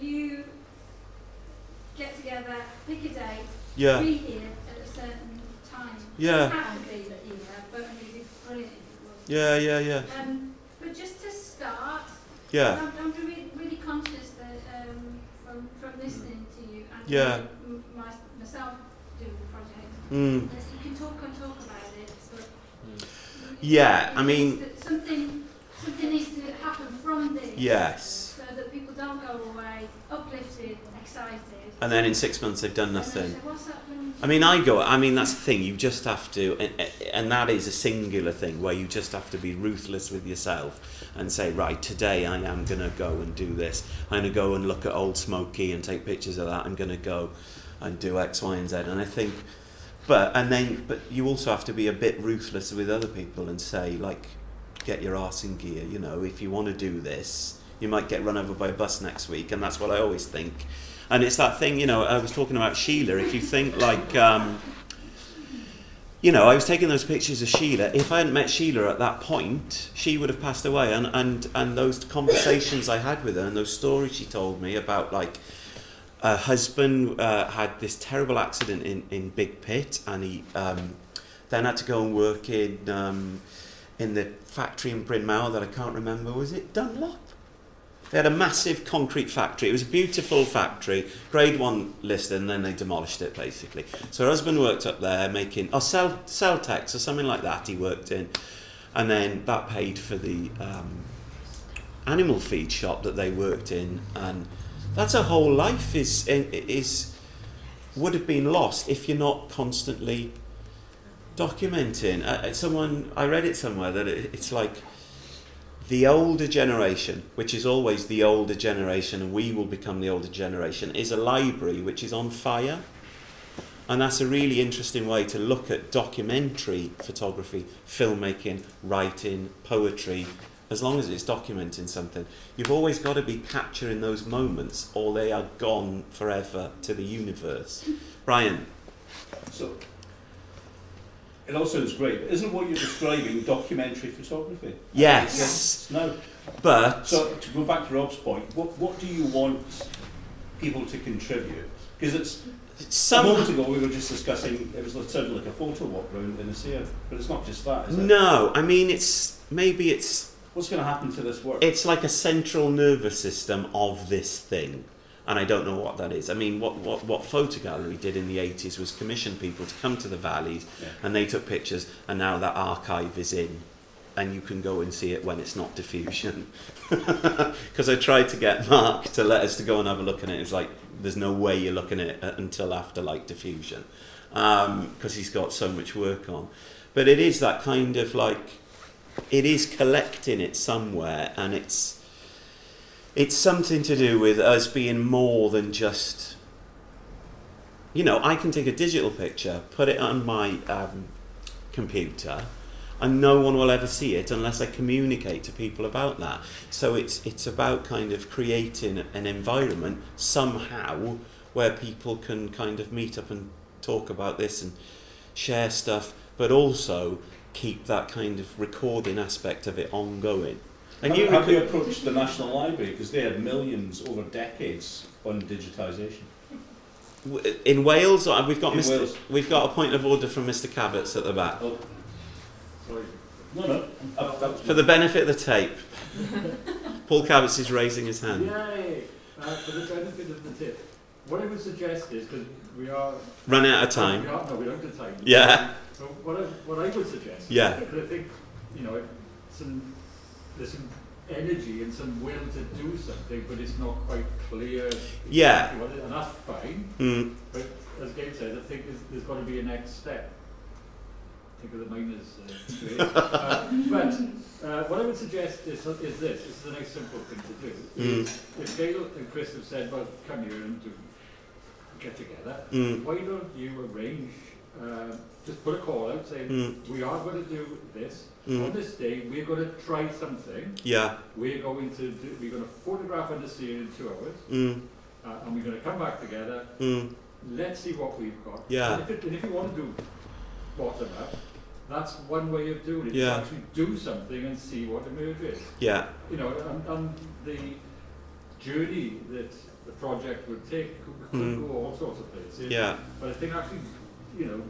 you get together, pick a date, yeah, be here at a certain time. Yeah. It doesn't have to be that but I mean, it'd be brilliant if it was. yeah, yeah, yeah, Um, but just to start, yeah, I'm, I'm really, really conscious that um, from, from listening to you and Yeah. from m- my, myself doing the project, mm. you can talk and talk about it, but Yeah, I mean- something, something needs to happen from this. yes. So that people don't go away uplifted, excited. And then in six months they've done nothing. say, I mean, I go. I mean, that's the thing. You just have to, and, and that is a singular thing where you just have to be ruthless with yourself and say, right, today I am going to go and do this. I'm going to go and look at Old Smoky and take pictures of that. I'm going to go and do X, Y, and Z. And I think, but and then, but you also have to be a bit ruthless with other people and say, like, get your arse in gear. You know, if you want to do this, you might get run over by a bus next week, and that's what I always think. And it's that thing, you know, I was talking about Sheila. If you think like, um, you know, I was taking those pictures of Sheila. If I hadn't met Sheila at that point, she would have passed away. And, and, and those conversations I had with her and those stories she told me about, like, her husband uh, had this terrible accident in, in Big Pit and he um, then had to go and work in, um, in the factory in Brynmawr that I can't remember. Was it Dunlop? They had a massive concrete factory. It was a beautiful factory, grade one listed, and then they demolished it basically. So her husband worked up there making, oh, Cell, Semtex or something like that he worked in. And then that paid for the um, animal feed shop that they worked in. And that's a whole life is, is, would have been lost if you're not constantly documenting. Uh, someone, I read it somewhere that it, it's like, the older generation, which is always the older generation, and we will become the older generation, is a library which is on fire. And that's a really interesting way to look at documentary photography, filmmaking, writing, poetry, as long as it's documenting something. You've always got to be capturing those moments, or they are gone forever to the universe. Brian. So, it all sounds great, but isn't what you're describing documentary photography? Yes. Yes. No. But. So, to go back to Rob's point, what, what do you want people to contribute? Because it's. Some- a moment ago we were just discussing, it was sort of like a photo walk round in the sea, but it's not just that, is it? No, I mean, it's maybe it's What's going to happen to this work? it's like a central nervous system of this thing and I don't know what that is. I mean, what, what, what Ffotogallery did in the 80s was commission people to come to the valleys Yeah. and they took pictures and now that archive is in and you can go and see it when it's not diffusion. Because I tried to get Mark to let us to go and have a look at it. It's like, there's no way you're looking at it uh, until after like diffusion um, because he's got so much work on. But it is that kind of like, it is collecting it somewhere and it's it's something to do with us being more than just you know i can take a digital picture put it on my um, computer and no one will ever see it unless i communicate to people about that. So it's it's about kind of creating an environment somehow where people can kind of meet up and talk about this and share stuff but also keep that kind of recording aspect of it ongoing and have, you have you approached the National Library because they had millions over decades on digitisation? In Wales, uh, we've got In Mr. Wales. We've got a point of order from Mr. Cabuts at the back. Oh, sorry. No, no. Uh, that was For the benefit of the tape, Paul Cabuts is raising his hand. Yay! Uh, for the benefit of the tip, what I would suggest is, because we are... Run out of We time. are, no, we don't have time. Yeah. So what I, what I would suggest... Yeah. Because I think, you know, some, there's some energy and some will to do something, but it's not quite clear Yeah. exactly what it- and that's fine. Mm. But as Gabe says, I think there's, there's got to be a next step. Think of the miners. Uh, great. uh, but uh, what I would suggest is, is this. This is a nice simple thing to do. Is If Gail and Chris have said, well, come here and do get together, Mm. why don't you arrange, uh, just put a call out saying, Mm. we are going to do this. Mm. On this day, we're going to try something. Yeah. We're going to do, we're going to photograph the sea in two hours, Mm. uh, and we're going to come back together Mm. let's see what we've got. Yeah. And if, it, and if you want to do bottom up, that's one way of doing it. Yeah. Actually do something and see what emerges. Yeah. You know, and, and the journey that the project would take could, could Mm. go all sorts of places. Yeah. But I think actually, you know,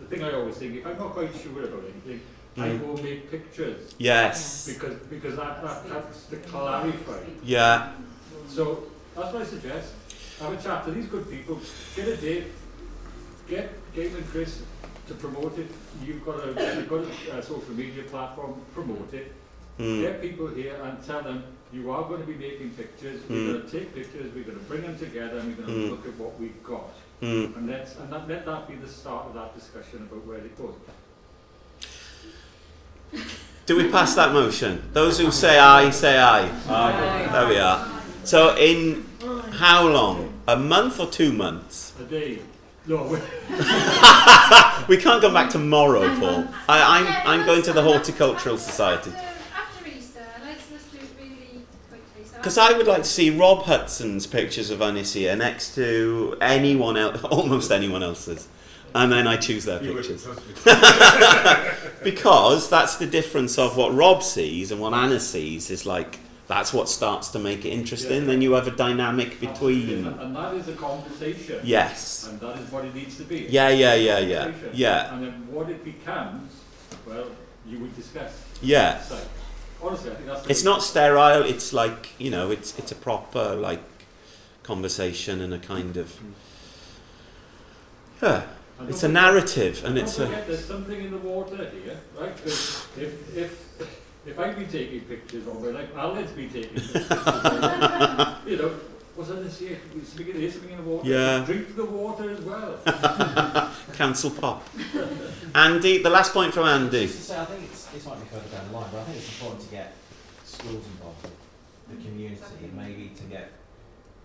the thing I always think, if I'm not quite sure about anything, I Mm. go make pictures. Yes. Because because that, that that's to clarify. Yeah. So that's what I suggest. Have a chat to these good people. Get a date. Get Gabe and Chris to promote it. You've got a you've got a, social media platform. Promote it. Mm. Get people here and tell them you are going to be making pictures. We're Mm. going to take pictures. We're going to bring them together and we're going to Mm. look at what we've got. Mm. And let's and that, let that be the start of that discussion about where it goes. Do we pass that motion? Those who say aye, say aye. Aye. There we are. So, in how long? A month or two months? A day. No. we- we can't go back tomorrow, Paul. I, I'm, I'm going to the Horticultural Society. After Easter, let's, let's do it really quickly. So Because I would like to see Rob Hudson's pictures of Anicia next to anyone else, almost anyone else's. and then I choose their You pictures. wouldn't trust me. because that's the difference of what Rob sees and what Anna sees is like that's what starts to make it interesting. Yeah. Then you have a dynamic between. And, and that is a conversation. Yes. And that is what it needs to be. Yeah, yeah, yeah, yeah, yeah. And then what it becomes, well, you would discuss. Yeah. So, honestly, I think that's the It's not sterile. It's like you know, it's it's a proper like conversation and a kind of hmm. yeah. It's a narrative and Don't it's a forget, there's something in the water here, right? 'Cause if, if, if I've been taking pictures of it, like Alan's been taking pictures, you know, what's on this here? Speaking of this, speaking of water, Yeah. drink the water as well. cancel pop. Andy, the last point from Andy. Just to say, I think it's, this might be further down the line, but I think it's important to get schools involved, the community, and maybe to get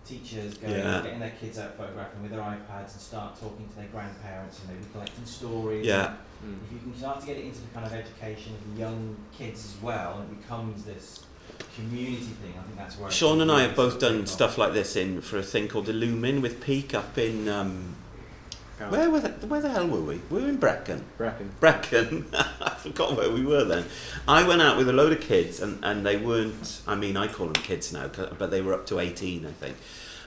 teachers going, Yeah. getting their kids out photographing with their iPads and start talking to their grandparents and maybe collecting stories. Yeah. If you can start to get it into the kind of education of the young kids as well, and it becomes this community thing, I think that's where. Sean and I have both done stuff like this in for a thing called Illumin with Peak up in um, where were the, where the hell were we? We were in Brecon. Bracken. Brecon. I forgot where we were then. I went out with a load of kids, and, and they weren't. I mean, I call them kids now, but they were up to eighteen, I think.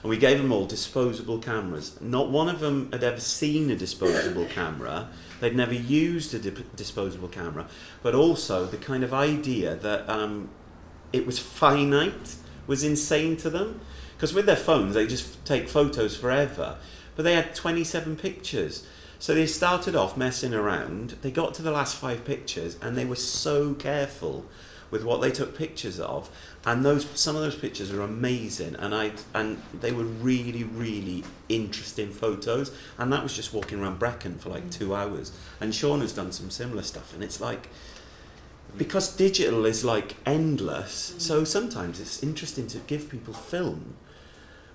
And we gave them all disposable cameras. Not one of them had ever seen a disposable camera. They'd never used a dip- disposable camera. But also the kind of idea that um, it was finite was insane to them. Because with their phones, they just take photos forever. But they had 27 pictures. So they started off messing around. They got to the last five pictures and they were so careful with what they took pictures of. And those some of those pictures are amazing and I and they were really, really interesting photos. And that was just walking around Brecon for like two hours. And Sean has done some similar stuff and it's like because digital is like endless, mm. so sometimes it's interesting to give people film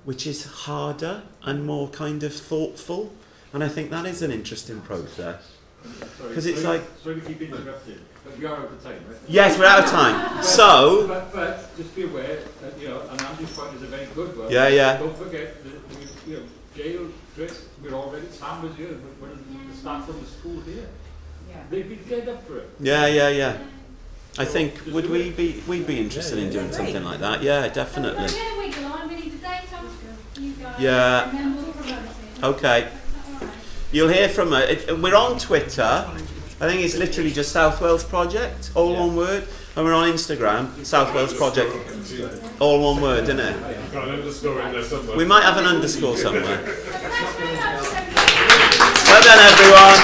which is harder and more kind of thoughtful. And I think that is an interesting process. Because it's sorry- like- Sorry to keep interrupting, but we are out of time, right? Yes, we're out of time. But- So- But, but just be aware that, you know, and Andy's point is a very good one. Yeah, yeah. Don't forget that, we, you know, Gail, Chris, we're already, Sam was here, one of the staff from the school here. Yeah. They'd be dead up for it. Yeah, yeah, yeah. I think would we be we'd be interested in doing something like that? Yeah, definitely. Yeah. Okay. You'll hear from us. We're on Twitter. I think it's literally just South Wales Project, all one word. And we're on Instagram, South Wales Project, all one word, isn't it? We might have an underscore somewhere. well done, everyone.